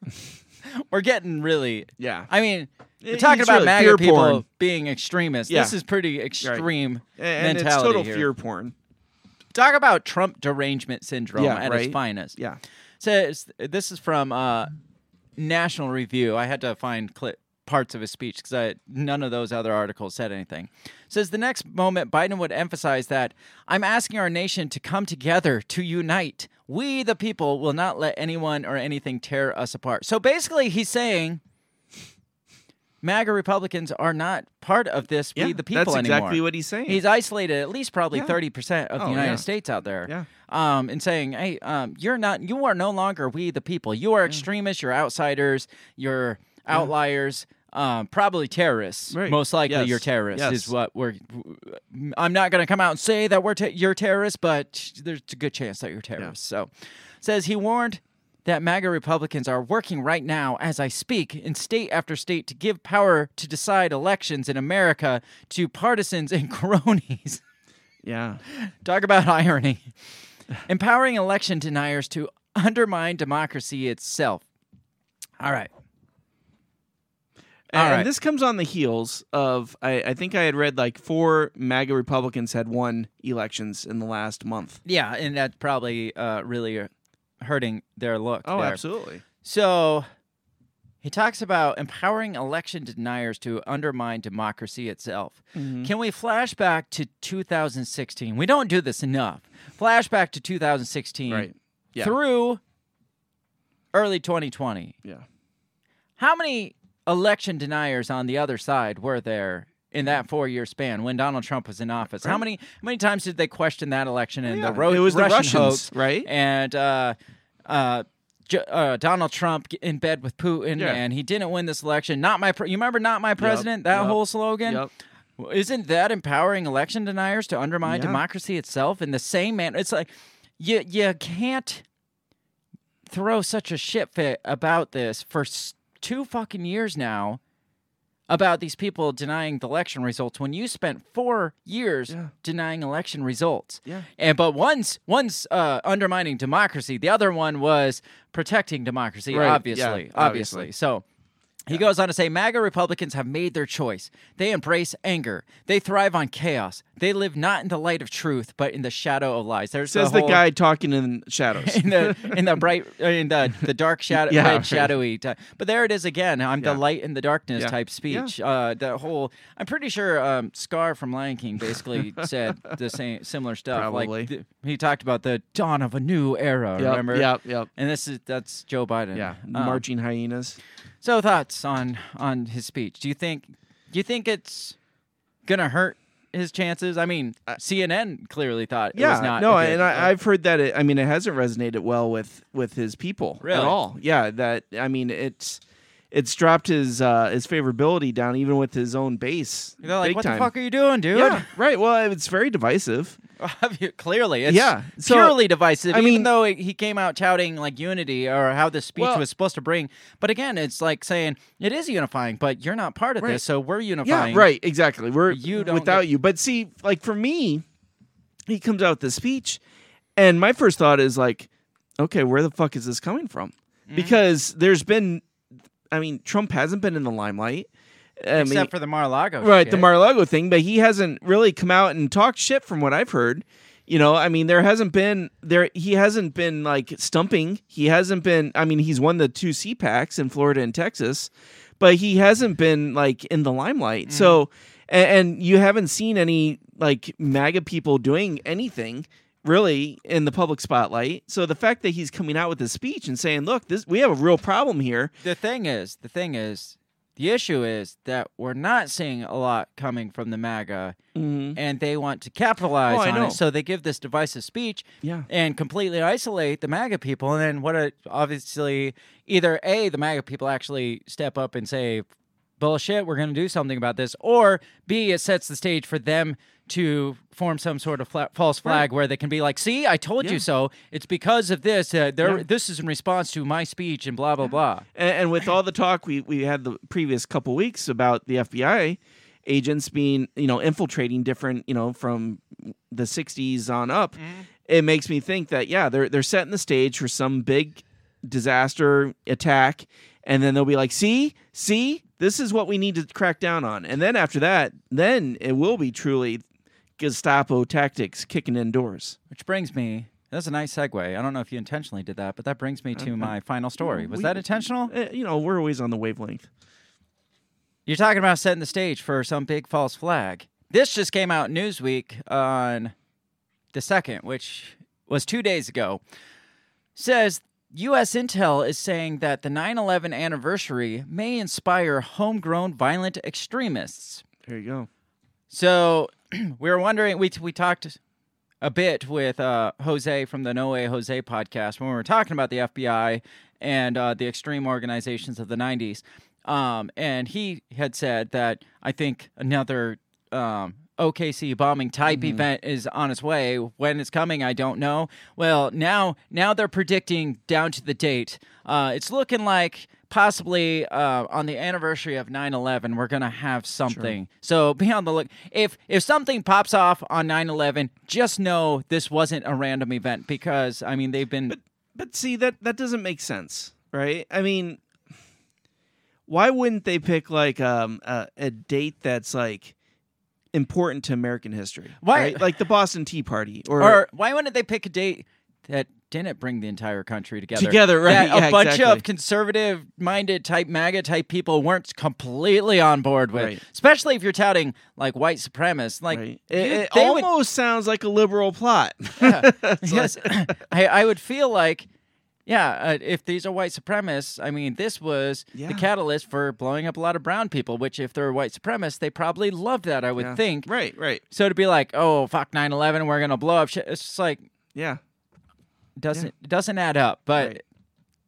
We're getting really. Yeah. I mean, we're It's talking about really MAGA people porn. being extremists. Yeah. This is pretty extreme and it's total here. fear porn. Talk about Trump derangement syndrome Yeah, at right. its finest. Yeah. Says this is from uh, National Review. I had to find clip parts of his speech because none of those other articles said anything. Says the next moment Biden would emphasize that I'm asking our nation to come together to unite. We the people will not let anyone or anything tear us apart. So basically, he's saying. MAGA Republicans are not part of this. Yeah, we the people that's anymore. exactly what he's saying. He's isolated at least probably Yeah. thirty percent of Oh, the United yeah. States out there. Yeah. Um, and saying, hey, um, you're not, you are no longer we the people. You are extremists. You're outsiders. You're outliers. Um, probably terrorists. Right. Most likely, Yes. you're terrorists. Yes. Is what we're. I'm not going to come out and say that we're te- you're terrorists, but there's a good chance that you're terrorists. So, says he warned that MAGA Republicans are working right now, as I speak, in state after state to give power to decide elections in America to partisans and [laughs] cronies. Yeah. Talk about irony. Empowering election deniers to undermine democracy itself. All right. And, right. this comes on the heels of I, I think I had read like four MAGA Republicans had won elections in the last month. Yeah, and that's probably uh, really hurting their look. Oh, there. absolutely. So he talks about empowering election deniers to undermine democracy itself. Mm-hmm. Can we flash back to 2016? We don't do this enough. Flashback to 2016 Right. Yeah. through early 2020. Yeah. How many election deniers on the other side were there in that four-year span when Donald Trump was in office? How many how many times did they question that election and Yeah, the ro- it was the Russians, hoax, right? And uh, uh, J- uh, Donald Trump in bed with Putin, Yeah. and he didn't win this election. Not my, pre- you remember, not my president. that yep, whole slogan. Yep. Isn't that empowering election deniers to undermine Yeah. democracy itself in the same manner? It's like you you can't throw such a shit fit about this for two fucking years now about these people denying the election results when you spent four years Yeah. denying election results. Yeah. And but one's one's uh, undermining democracy, the other one was protecting democracy. Right, yeah, Obviously, obviously. obviously. So. He goes on to say MAGA Republicans have made their choice. They embrace anger. They thrive on chaos. They live not in the light of truth, but in the shadow of lies. There's Says the, the, guy talking in shadows. [laughs] in the in the bright [laughs] in the the dark [laughs] shadow Yeah, red shadowy type. But there it is again. I'm Yeah. the light in the darkness Yeah. type speech. Uh, the whole I'm pretty sure um, Scar from Lion King basically said the same similar stuff. Probably. Like th- he talked about the dawn of a new era. Yep, remember? Yep. Yep. And this is that's Joe Biden. Yeah. Um, Marching hyenas. So thoughts on on his speech? Do you think do you think it's gonna hurt his chances? I mean, CNN clearly thought it was not. no, good- and I, I've heard that. It, I mean, it hasn't resonated well with with his people Really? at all. Yeah, that I mean, it's it's dropped his uh his favorability down, even with his own base. they're like, "What time. the fuck are you doing, dude?" Yeah, right. Well, it's very divisive. [laughs] Clearly, it's Yeah, so- purely divisive. I even mean- though he came out touting like unity or how this speech Well- was supposed to bring, but again, it's like saying it is unifying, but you're not part of Right. this, so we're Yeah, unifying. right. Exactly. We're You don't without get- you. But see, like for me, he comes out with this speech, and my first thought is like, okay, where the fuck is this coming from? Mm-hmm. Because there's been, I mean, Trump hasn't been in the limelight. I Except mean, for the Mar-a-Lago, right shit. the Mar-a-Lago thing, but he hasn't really come out and talked shit from what I've heard. You know, I mean, there hasn't been there. He hasn't been like stumping. He hasn't been. I mean, he's won the two CPACs in Florida and Texas, but he hasn't been like in the limelight. Mm-hmm. So, and, and you haven't seen any like MAGA people doing anything really in the public spotlight. So the fact that he's coming out with this speech and saying, "Look, this we have a real problem here." The thing is, the thing is, The issue is that we're not seeing a lot coming from the MAGA, and they want to capitalize Mm-hmm. Oh, on it. So they give this divisive speech Yeah. and completely isolate the MAGA people. And then what? A, obviously, either a the MAGA people actually step up and say, "Bullshit, we're going to do something about this," or b it sets the stage for them to form some sort of fla- false flag where they can be like, "See, I told Yeah. you so. It's because of this. Uh, Yeah. this is in response to my speech and blah blah blah." And, and with all the talk we, we had the previous couple weeks about the FBI agents being, you know, infiltrating different, you know, from the 60s on up, it makes me think that, yeah, they're, they're setting the stage for some big disaster attack. And then they'll be like, see, see, this is what we need to crack down on. And then after that, then it will be truly Gestapo tactics kicking in doors. Which brings me. That's a nice segue. I don't know if you intentionally did that, but that brings me to my final story. Was we- that intentional? Eh, you know, we're always on the wavelength. You're talking about setting the stage for some big false flag. This just came out Newsweek on the second, which was two days ago. Says U.S. intel is saying that the 9/11 anniversary may inspire homegrown violent extremists. There you go. So [clears throat] we were wondering. We we talked a bit with uh, Jose from the No Way Jose podcast when we were talking about the FBI and uh, the extreme organizations of the '90s, um, and he had said that I think another um, OKC bombing type event is on its way. When it's coming, I don't know. Well, now now they're predicting down to the date. Uh, it's looking like possibly uh, on the anniversary of 9-11 we're gonna have something so be on the look if if something pops off on 9-11 just know this wasn't a random event because i mean they've been But see that that doesn't make sense, right? I mean, why wouldn't they pick like um a, a date that's like important to American history? Why- right? like the Boston Tea Party or, or why wouldn't they pick a date that didn't bring the entire country together Together, right, that a yeah, bunch exactly. of conservative minded type maga type people weren't completely on board with Right. especially if you're touting like white supremacists like right? It, it they would- almost sounds like a liberal plot. [laughs] yes, [laughs] I, I would feel like, yeah, uh, if these are white supremacists, I mean, this was Yeah. the catalyst for blowing up a lot of brown people, which, if they're white supremacists, they probably loved that, I would Yeah. think. Right, right. So to be like, oh, fuck 9 11, we're going to blow up shit, it's just like, Yeah. doesn't, it doesn't add up. But Right.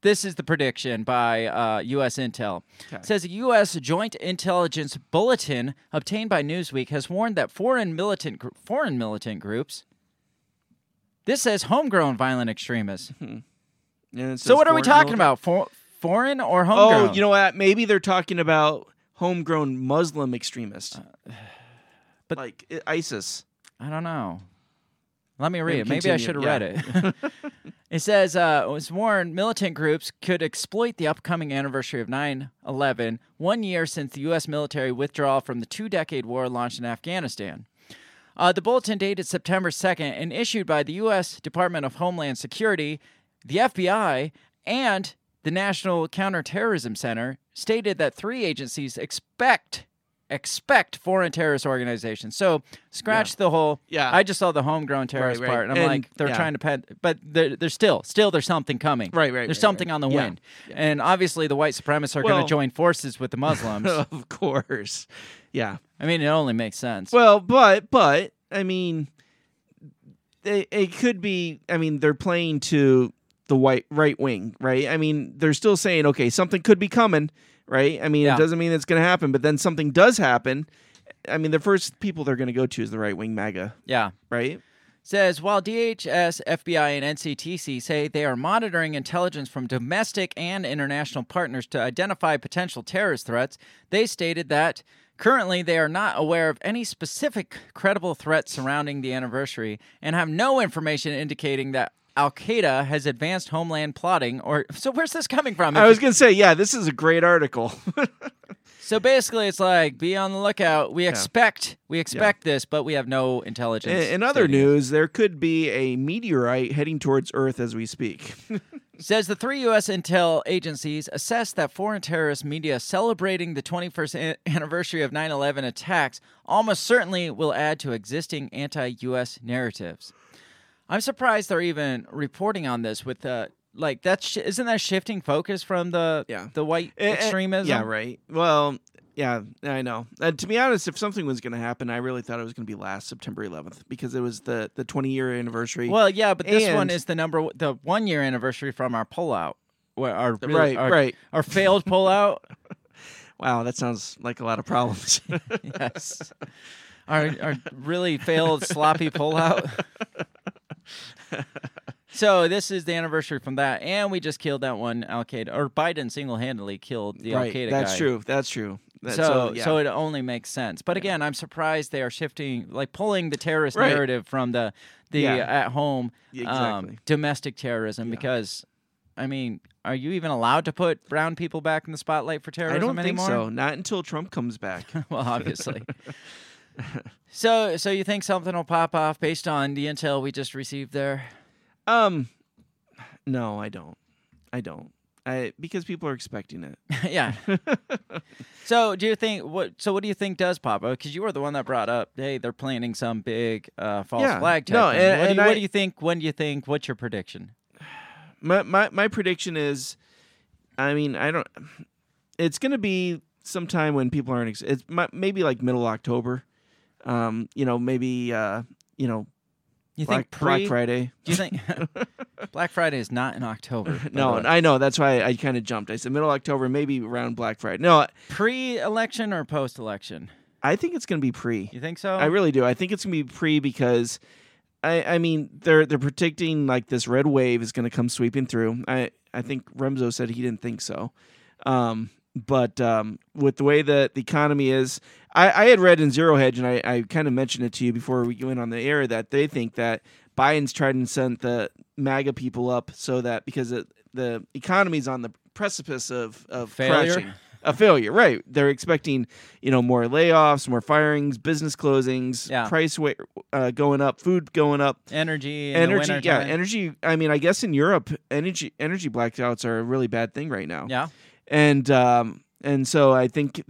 this is the prediction by uh, U.S. Intel. Okay. It says a U.S. Joint Intelligence Bulletin obtained by Newsweek has warned that foreign militant gr- foreign militant groups. This says homegrown violent extremists. It So what are we talking military- about? For, foreign or homegrown? Oh, you know what? Maybe they're talking about homegrown Muslim extremists. [sighs] but- like ISIS. I don't know. Let me read Maybe it. Maybe I should have yeah. read it. [laughs] it says uh, it was warned militant groups could exploit the upcoming anniversary of 9/11, one year since the U.S. military withdrawal from the two-decade war launched in Afghanistan. Uh, the bulletin dated September 2nd and issued by the U.S. Department of Homeland Security, the FBI, and the National Counterterrorism Center stated that three agencies expect expect foreign terrorist organizations. So scratch the whole. Yeah. I just saw the homegrown terrorist right. part, and I'm And- like, they're yeah. trying to pen, but there's still still there's something coming. Right, right, There's right, something right. on the Yeah. wind, and obviously the white supremacists are going to join forces with the Muslims. [laughs] of course. Yeah. I mean, it only makes sense. Well, but but I mean, it, it could be. I mean, they're playing to the white right wing, right? I mean, they're still saying, okay, something could be coming, right? I mean, Yeah. it doesn't mean it's going to happen, but then something does happen. I mean, the first people they're going to go to is the right wing MAGA, yeah. right? says while DHS, FBI, and NCTC say they are monitoring intelligence from domestic and international partners to identify potential terrorist threats, they stated that currently they are not aware of any specific credible threats surrounding the anniversary and have no information indicating that Al Qaeda has advanced homeland plotting or [laughs] so where's this coming from? I was going to say, yeah, this is a great article. [laughs] so basically it's like be on the lookout. We expect we expect this, but we have no intelligence. in, in other news, there could be a meteorite heading towards Earth as we speak. [laughs] Says the three U.S. intel agencies assess that foreign terrorist media celebrating the 21st an- anniversary of 9 11 attacks almost certainly will add to existing anti U.S. narratives. I'm surprised they're even reporting on this with uh, like that's sh- isn't that shifting focus from the Yeah. the white Eh, eh, extremism? Yeah, right. Well, yeah, I know. Uh, to be honest, if something was going to happen, I really thought it was going to be last September 11th because it was the the 20 year anniversary. Well, yeah, but this one is the number the one year anniversary from our pullout. Our really- right, our, right. our failed pullout. [laughs] [laughs] Wow, that sounds like a lot of problems. [laughs] yes. Our our really failed sloppy pullout. [laughs] so this is the anniversary from that, and we just killed that one Al Qaeda or Biden single handedly killed the Al right. Qaeda That's guy. true. That's true. So, yeah. so it only makes sense. But again, I'm surprised they are shifting, like pulling the terrorist Right. narrative from the the Yeah. at home Yeah, um, domestic terrorism. Because, I mean, are you even allowed to put brown people back in the spotlight for terrorism I don't think anymore? so. Not until Trump comes back. [laughs] well, obviously. [laughs] so, so you think something will pop off based on the intel we just received there? um, no, I don't. I don't. I because people are expecting it. [laughs] yeah. so, do you think what? So, what do you think does pop up? Because you were the one that brought up, hey, they're planning some big uh, false Yeah. flag. Type No, thing. and- what, do and you, what do you think? When do you think? What's your prediction? My my my prediction is, I mean, I don't. It's gonna be sometime when people aren't. Ex- it's mi- maybe like middle October. Um, you know, maybe uh, you know, You Black, think pre? Black Friday. Do you think [laughs] Black Friday is not in October? No. I know. That's why I kind of jumped. I said middle October, maybe around Black Friday. No, pre-election or post-election? I think it's gonna be pre. You think so? I really do. I think it's gonna be pre because, I I mean they're they're predicting like this red wave is gonna come sweeping through. I I think Remzo said he didn't think so, um, but um, with the way that the economy is, I, I had read in Zero Hedge and I, I kind of mentioned it to you before we went on the air that they think that Biden's tried and sent the MAGA people up so that because it, the economy's on the precipice of of Failure? crashing a failure, right? They're expecting, you know, more layoffs, more firings, business closings, Yeah. price wa- uh, going up, food going up, energy, energy. Yeah, energy. I mean, I guess in Europe, energy energy blackouts are a really bad thing right now. Yeah. And um, and so I think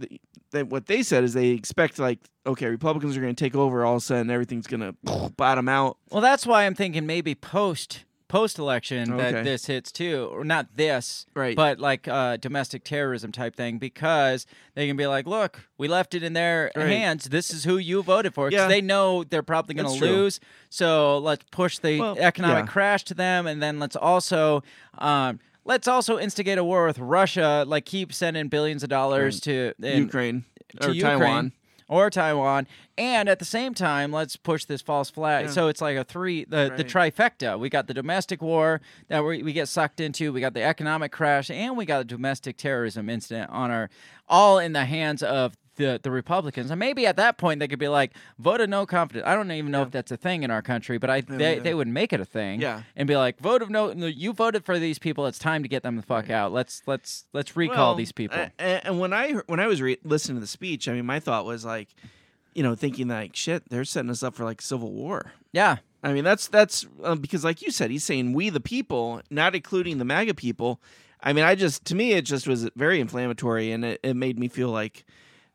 that what they said is they expect like, okay, Republicans are going to take over. All of a sudden, everything's going [sniffs] to bottom out. Well, that's why I'm thinking maybe post post election Okay. that this hits too, or not this, Right. But like uh, domestic terrorism type thing, because they can be like, look, we left it in their Right. hands. This is who you voted for, because Yeah. they know they're probably going to lose. So let's push the Well, economic yeah. crash to them, and then let's also. Um, Let's also instigate a war with Russia, like keep sending billions of dollars to and- Ukraine to or Ukraine Taiwan. or Taiwan, and at the same time, let's push this false flag. Yeah. So it's like a three, the, the trifecta. We got the domestic war that we, we get sucked into. We got the economic crash, and we got a domestic terrorism incident on our, all in the hands of the the Republicans. And maybe at that point they could be like, vote of no confidence. I don't even know if that's a thing in our country, but I they, they would make it a thing. Yeah. and be like, vote of no. You voted for these people. It's time to get them the fuck out. Let's let's let's recall Well, these people. a- And when I when I was re- listening to the speech, I mean, my thought was like, you know, thinking like, shit, they're setting us up for like civil war. yeah. I mean, that's that's um, because, like you said, he's saying we the people, not including the MAGA people. I mean, I just to me, it just was very inflammatory, and it, it made me feel like,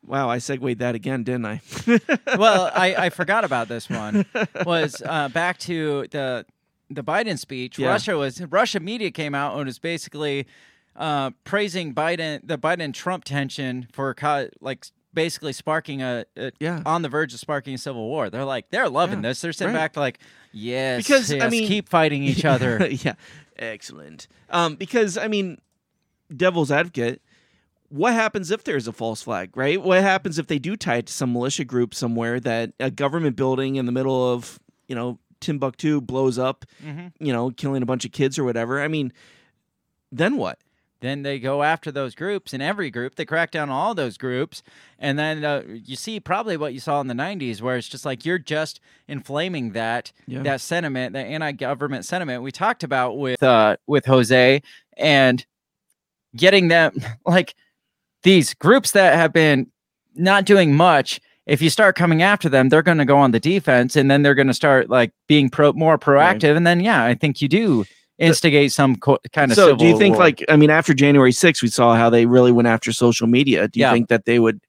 wow, I segued that again, didn't I? [laughs] well, I, I forgot about this one. Was uh, back to the the Biden speech. Yeah. Russia was Russia media came out and was basically uh, praising Biden the Biden Trump tension for co- like basically sparking a, a Yeah. on the verge of sparking a civil war. They're like they're loving Yeah, this. They're sitting right. back like yes, Because, I mean- keep fighting each [laughs] other. yeah, excellent. Um, because I mean, devil's advocate. What happens if there's a false flag, right? What happens if they do tie it to some militia group somewhere that a government building in the middle of, you know, Timbuktu blows up, you know, killing a bunch of kids or whatever? I mean, then what? then they go after those groups in every group they crack down on all those groups and then uh, you see probably what you saw in the 90s where it's just like you're just inflaming that Yeah. that sentiment that anti-government sentiment we talked about with uh, with jose and getting them [laughs] like these groups that have been not doing much if you start coming after them they're going to go on the defense and then they're going to start like being pro more proactive and then yeah i think you do instigate some co- kind of so, do you think, war. like, I mean, after January 6th, we saw how they really went after social media. Do you Yeah. think that they would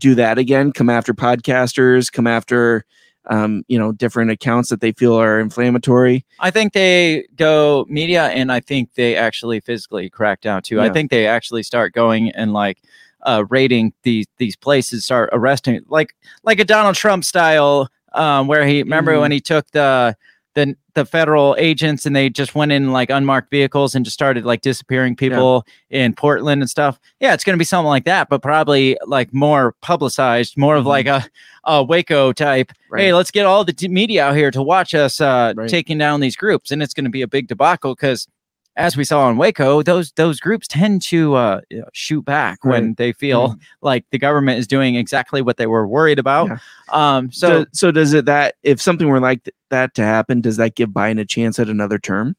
do that again? Come after podcasters, come after um, you know, different accounts that they feel are inflammatory. I think they go media, and I think they actually physically crack down too. I think they actually start going and like uh, raiding these these places, start arresting like like a Donald Trump style, um, where he remember Mm-hmm. when he took the the the federal agents and they just went in like unmarked vehicles and just started like disappearing people in Portland and stuff. Yeah, it's gonna be something like that, but probably like more publicized, more of Mhm. like a a Waco type hey, let's get all the media out here to watch us uh, Right. taking down these groups, and it's going to be a big debacle because, as we saw in Waco, those those groups tend to uh, shoot back when they feel like the government is doing exactly what they were worried about. Yeah. Um, so So, so does it that if something were like th- that to happen, does that give Biden a chance at another term?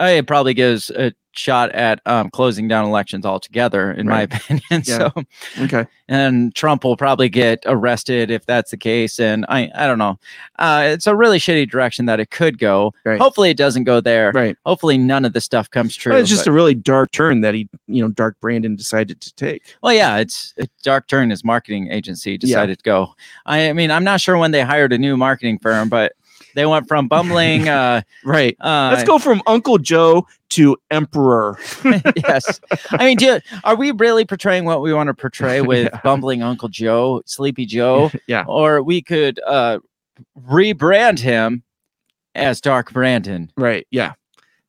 Uh, it probably gives a shot at um, closing down elections altogether, in my opinion. [laughs] Yeah. So, Okay. and Trump will probably get arrested if that's the case. And I, I don't know. Uh, it's a really shitty direction that it could go. Right. Hopefully, it doesn't go there. Right. Hopefully, none of the stuff comes true. Well, it's just but- a really dark turn that he, you know, Dark Brandon decided to take. well, yeah, it's a dark turn. His marketing agency Yeah. decided to go. I, I mean, I'm not sure when they hired a new marketing firm, but they went from bumbling. Uh, [laughs] Right. uh, Let's go from Uncle Joe to Emperor. [laughs] yes. I mean, do, are we really portraying what we want to portray [laughs] with Yeah. bumbling Uncle Joe, Sleepy Joe? Yeah. Or we could uh, rebrand him as Dark Brandon. Right. Yeah.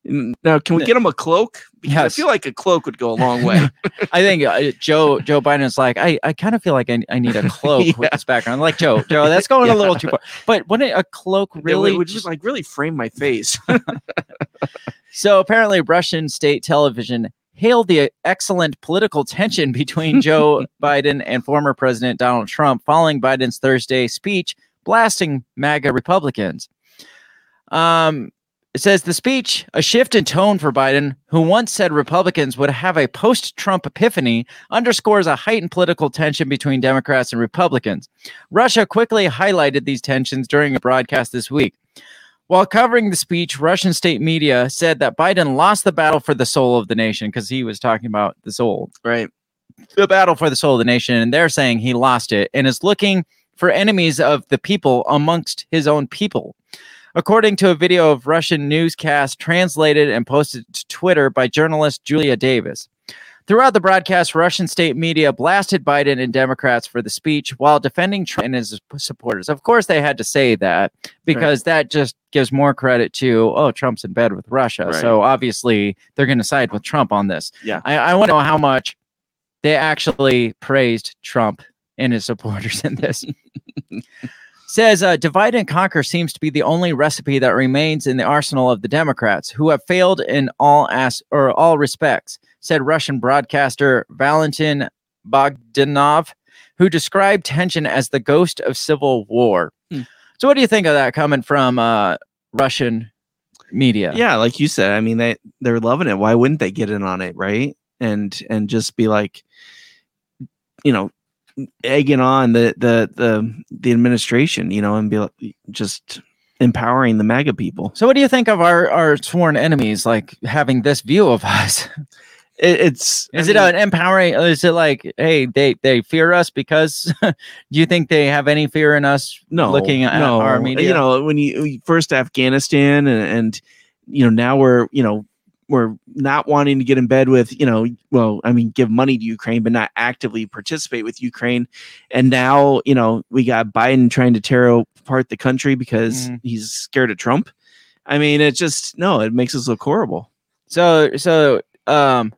Now, can we get him a cloak? Because I feel like a cloak would go a long way. [laughs] I think uh, Joe Joe Biden's like, I, I kind of feel like I, I need a [laughs] cloak Yeah. with this background. Like Joe, Joe, that's going a [laughs] little too far. But wouldn't a cloak It really would just like really frame my face. So apparently, Russian state television hailed the excellent political tension between Joe Biden and former President Donald Trump following Biden's Thursday speech blasting MAGA Republicans. Um, it says the speech, a shift in tone for Biden, who once said Republicans would have a post Trump epiphany, underscores a heightened political tension between Democrats and Republicans. Russia quickly highlighted these tensions during a broadcast this week. While covering the speech, Russian state media said that Biden lost the battle for the soul of the nation because he was talking about the soul, right. the battle for the soul of the nation. And they're saying he lost it and is looking for enemies of the people amongst his own people. According to a video of Russian newscast translated and posted to Twitter by journalist Julia Davis. Throughout the broadcast, Russian state media blasted Biden and Democrats for the speech while defending Trump and his supporters. Of course, they had to say that because that just gives more credit to, oh, Trump's in bed with Russia. Right. So obviously, they're going to side with Trump on this. Yeah. I, I want to know how much they actually praised Trump and his supporters in this. [laughs] Says uh, divide and conquer seems to be the only recipe that remains in the arsenal of the Democrats, who have failed in all as or all respects. Said Russian broadcaster Valentin Bogdanov, who described tension as the ghost of civil war. Hmm. So, what do you think of that coming from uh, Russian media? Yeah, like you said, I mean they they're loving it. Why wouldn't they get in on it, right? And and just be like, you know, egging on the the the the administration, you know, and be like, just empowering the MAGA people. So, what do you think of our, our sworn enemies like having this view of us? [laughs] It, it's Is I it an empowering? Is it like, hey, they they fear us because? [laughs] do you think they have any fear in us? no looking at no, our media. You know, when you you- first Afghanistan and, and you know now we're you know we're not wanting to get in bed with you know well I mean give money to Ukraine but not actively participate with Ukraine, and now you know we got Biden trying to tear apart the country because Mhm. he's scared of Trump. I mean, it just no, it makes us look horrible. So, so um,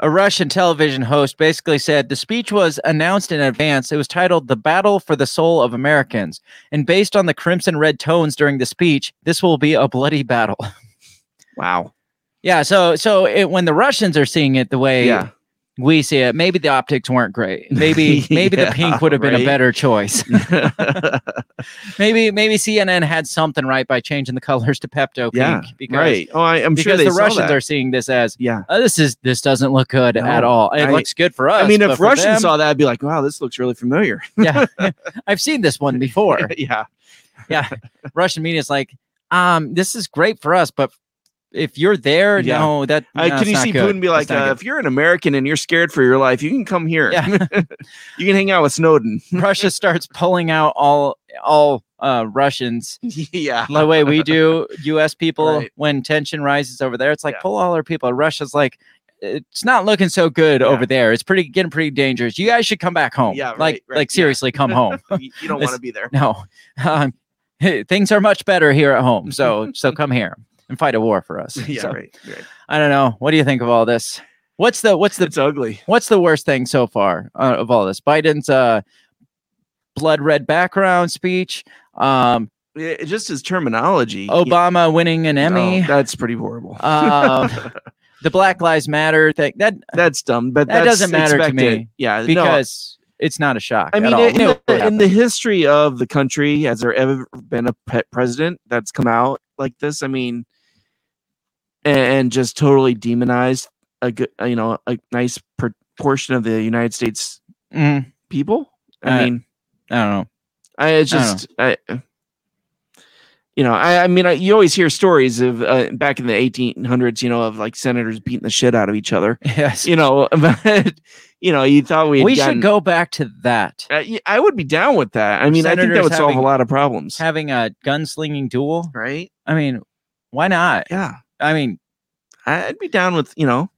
a Russian television host basically said the speech was announced in advance. It was titled "The Battle for the Soul of Americans," and based on the crimson red tones during the speech, this will be a bloody battle. [laughs] Wow. Yeah. So, so it, when the Russians are seeing it the way Yeah. we see it, maybe the optics weren't great. Maybe, [laughs] maybe the pink would have been a better choice. [laughs] maybe, maybe CNN had something right by changing the colors to Pepto yeah. pink. Because, right. Oh, I, I'm because sure they the Russians are seeing this as Yeah. "Oh, this is this doesn't look good at all. It I- looks good for us. I mean, if Russians them- saw that, I'd be like, wow, this looks really familiar. [laughs] yeah, I've seen this one before. yeah. yeah, Russian media is like, um, this is great for us, but if you're there, Yeah. no, that Uh, no, can you see good. Putin be like, uh, if you're an American and you're scared for your life, you can come here. Yeah. [laughs] [laughs] you can hang out with Snowden. [laughs] Russia starts pulling out all all uh, Russians yeah. the way we do U.S. people Right. when tension rises over there. It's like Yeah. pull all our people. Russia's like, it's not looking so good Yeah. over there. It's pretty getting pretty dangerous. You guys should come back home. Yeah, like right, like seriously, come home. you, you don't want to be there. no, um, things are much better here at home. So so come here and fight a war for us. [laughs] yeah, So, right, right. I don't know. What do you think of all this? What's the what's the It's ugly. what's the worst thing so far uh, of all this? Biden's uh, blood red background speech. Um, Yeah, just his terminology. Obama winning an no, Emmy. that's pretty horrible. um, [laughs] the Black Lives Matter thing that that's dumb, but that doesn't matter to me Yeah, no, because it's not a shock. I mean, in, what the, in the history of the country, has there ever been a pet president that's come out like this? I mean, and, and just totally demonized a good, you know, a nice per- portion of the United States Mm, people. I Uh, mean, I don't know. I it's I just, I, you know, I, I mean, I, you always hear stories of uh, back in the 1800s, you know, of like senators beating the shit out of each other. [laughs] Yes, You know, [laughs] but you know, you thought we we had should go back to that. Uh, y- I would be down with that. I mean, I think that Senators would solve a lot of problems, Having a gunslinging duel. right? I mean, why not? Yeah, I mean, I'd be down with you know,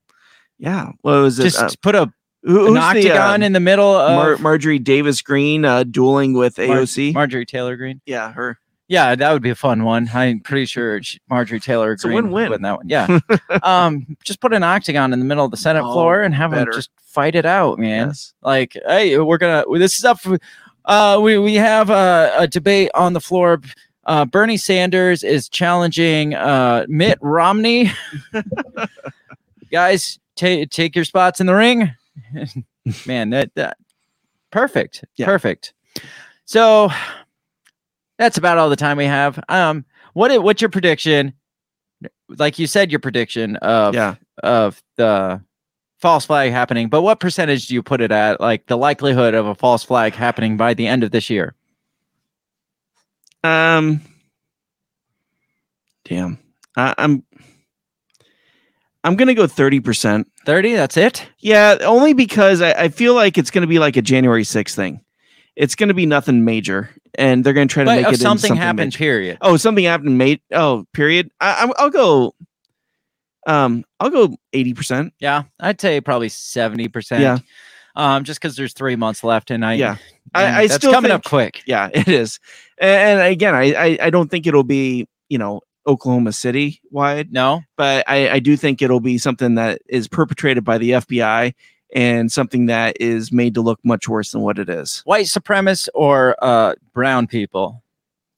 yeah. What was it? just uh, put a who, an octagon the, uh, in the middle of Mar- Marjorie Davis Green uh, dueling with Mar- AOC? Marjorie Taylor Greene. yeah, her. Yeah, that would be a fun one. I'm pretty sure sh- Marjorie Taylor It's a would win-win. win that one. [laughs] Yeah. um, just put an octagon in the middle of the Senate Oh, floor and have them just fight it out, man. Yes. Like, hey, we're gonna. This is up. For, uh, we we have a, a debate on the floor. Uh, Bernie Sanders is challenging uh, Mitt Romney. [laughs] Guys, ta- take your spots in the ring. [laughs] Man, that, that perfect, Yeah. perfect. So that's about all the time we have. Um, what what's your prediction? Like you said, your prediction of Yeah. of the false flag happening, but what percentage do you put it at? Like the likelihood of a false flag happening by the end of this year? Um. Damn. I, I'm. I'm gonna go thirty percent. 30, that's it? Yeah, only because I, I feel like it's gonna be like a January 6th thing. It's gonna be nothing major, and they're gonna try to But make it something something happened, major. period. Oh, something happened. Made. Oh, period. I, I'll go. Um, I'll go eighty percent. Yeah, I'd say probably 70%. Yeah. Um, just because there's three months left and I Yeah. I, I that's still coming think, up quick. [laughs] Yeah, it is. And, and again, I, I I don't think it'll be you know Oklahoma City wide, No, but I I do think it'll be something that is perpetrated by the FBI and something that is made to look much worse than what it is. white supremacists or uh brown people.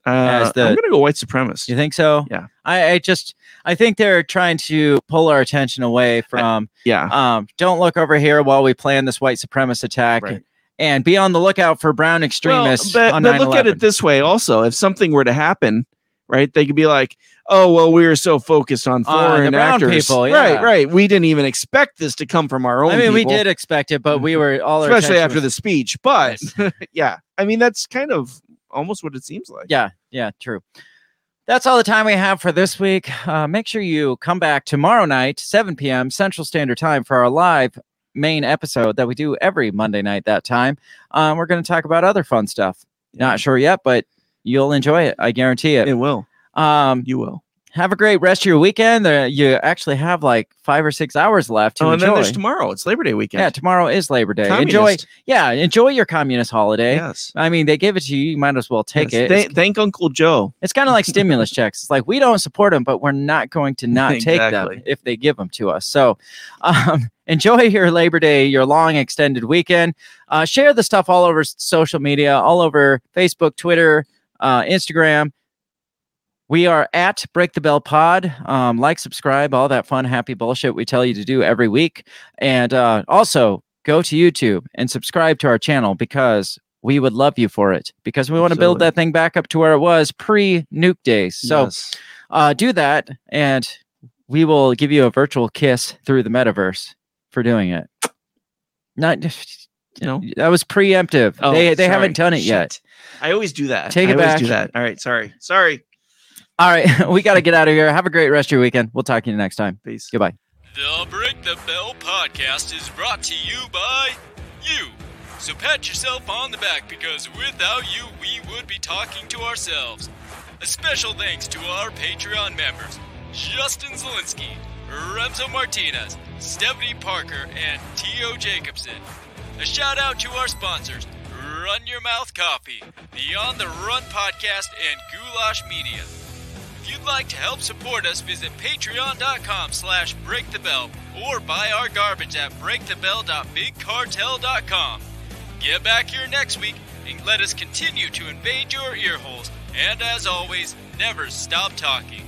Uh, the- I'm gonna go white supremacist. You think so? Yeah. I, I just I think they're trying to pull our attention away from Yeah, um don't look over here while we plan this white supremacist attack Right. And be on the lookout for brown extremists Well, but, but look at it this way also if something were to happen right they could be like oh well we were so focused on foreign brown actors people, right yeah. right we didn't even expect this to come from our own I mean, we did expect it, but we were all especially after was- the speech but [laughs] yeah i mean that's kind of almost what it seems like Yeah, yeah, true. That's all the time we have for this week. Uh, make sure you come back tomorrow night, 7 p.m. Central Standard Time, for our live main episode that we do every Monday night that time. Um, we're going to talk about other fun stuff. Not sure yet, but you'll enjoy it. I guarantee it. it will Um, you will have a great rest of your weekend. Uh, you actually have like five or six hours left to oh and enjoy. then there's tomorrow it's labor day weekend yeah, tomorrow is Labor Day. Enjoy, yeah, enjoy your communist holiday. yes I mean, they give it to you. You might as well take Yes. it. Thank, thank uncle joe It's kind of like stimulus checks. It's like we don't support them, but we're not going to not take them if they give them to us. So um, [laughs] enjoy your Labor Day, your long extended weekend. Uh, share the stuff all over social media, all over Facebook, Twitter, uh, Instagram. We are at Break the Bell Pod. Um, like, subscribe, all that fun, happy bullshit we tell you to do every week. And uh, also go to YouTube and subscribe to our channel because we would love you for it because we want to build that thing back up to where it was pre nuke days. So Yes. uh, do that and we will give you a virtual kiss through the metaverse for doing it. Not [sighs] No? that was preemptive. Oh, they they sorry. haven't done it yet. I always do that Take I it always back. do that all right sorry sorry All right, [laughs] we got to get out of here. Have a great rest of your weekend. We'll talk to you next time. peace Goodbye. The Break the Bell podcast is brought to you by you. So pat yourself on the back because without you, we would be talking to ourselves. A special thanks to our Patreon members Justin Zielinski, Remzo Martinez, Stephanie Parker, and T.O. Jacobson. A shout out to our sponsors Run Your Mouth Coffee, the On the Run podcast, and Goulash Media. If you'd like to help support us, visit patreon.com slash breakthebell or buy our garbage at breakthebell.bigcartel.com. Get back here next week and let us continue to invade your earholes. And as always, never stop talking.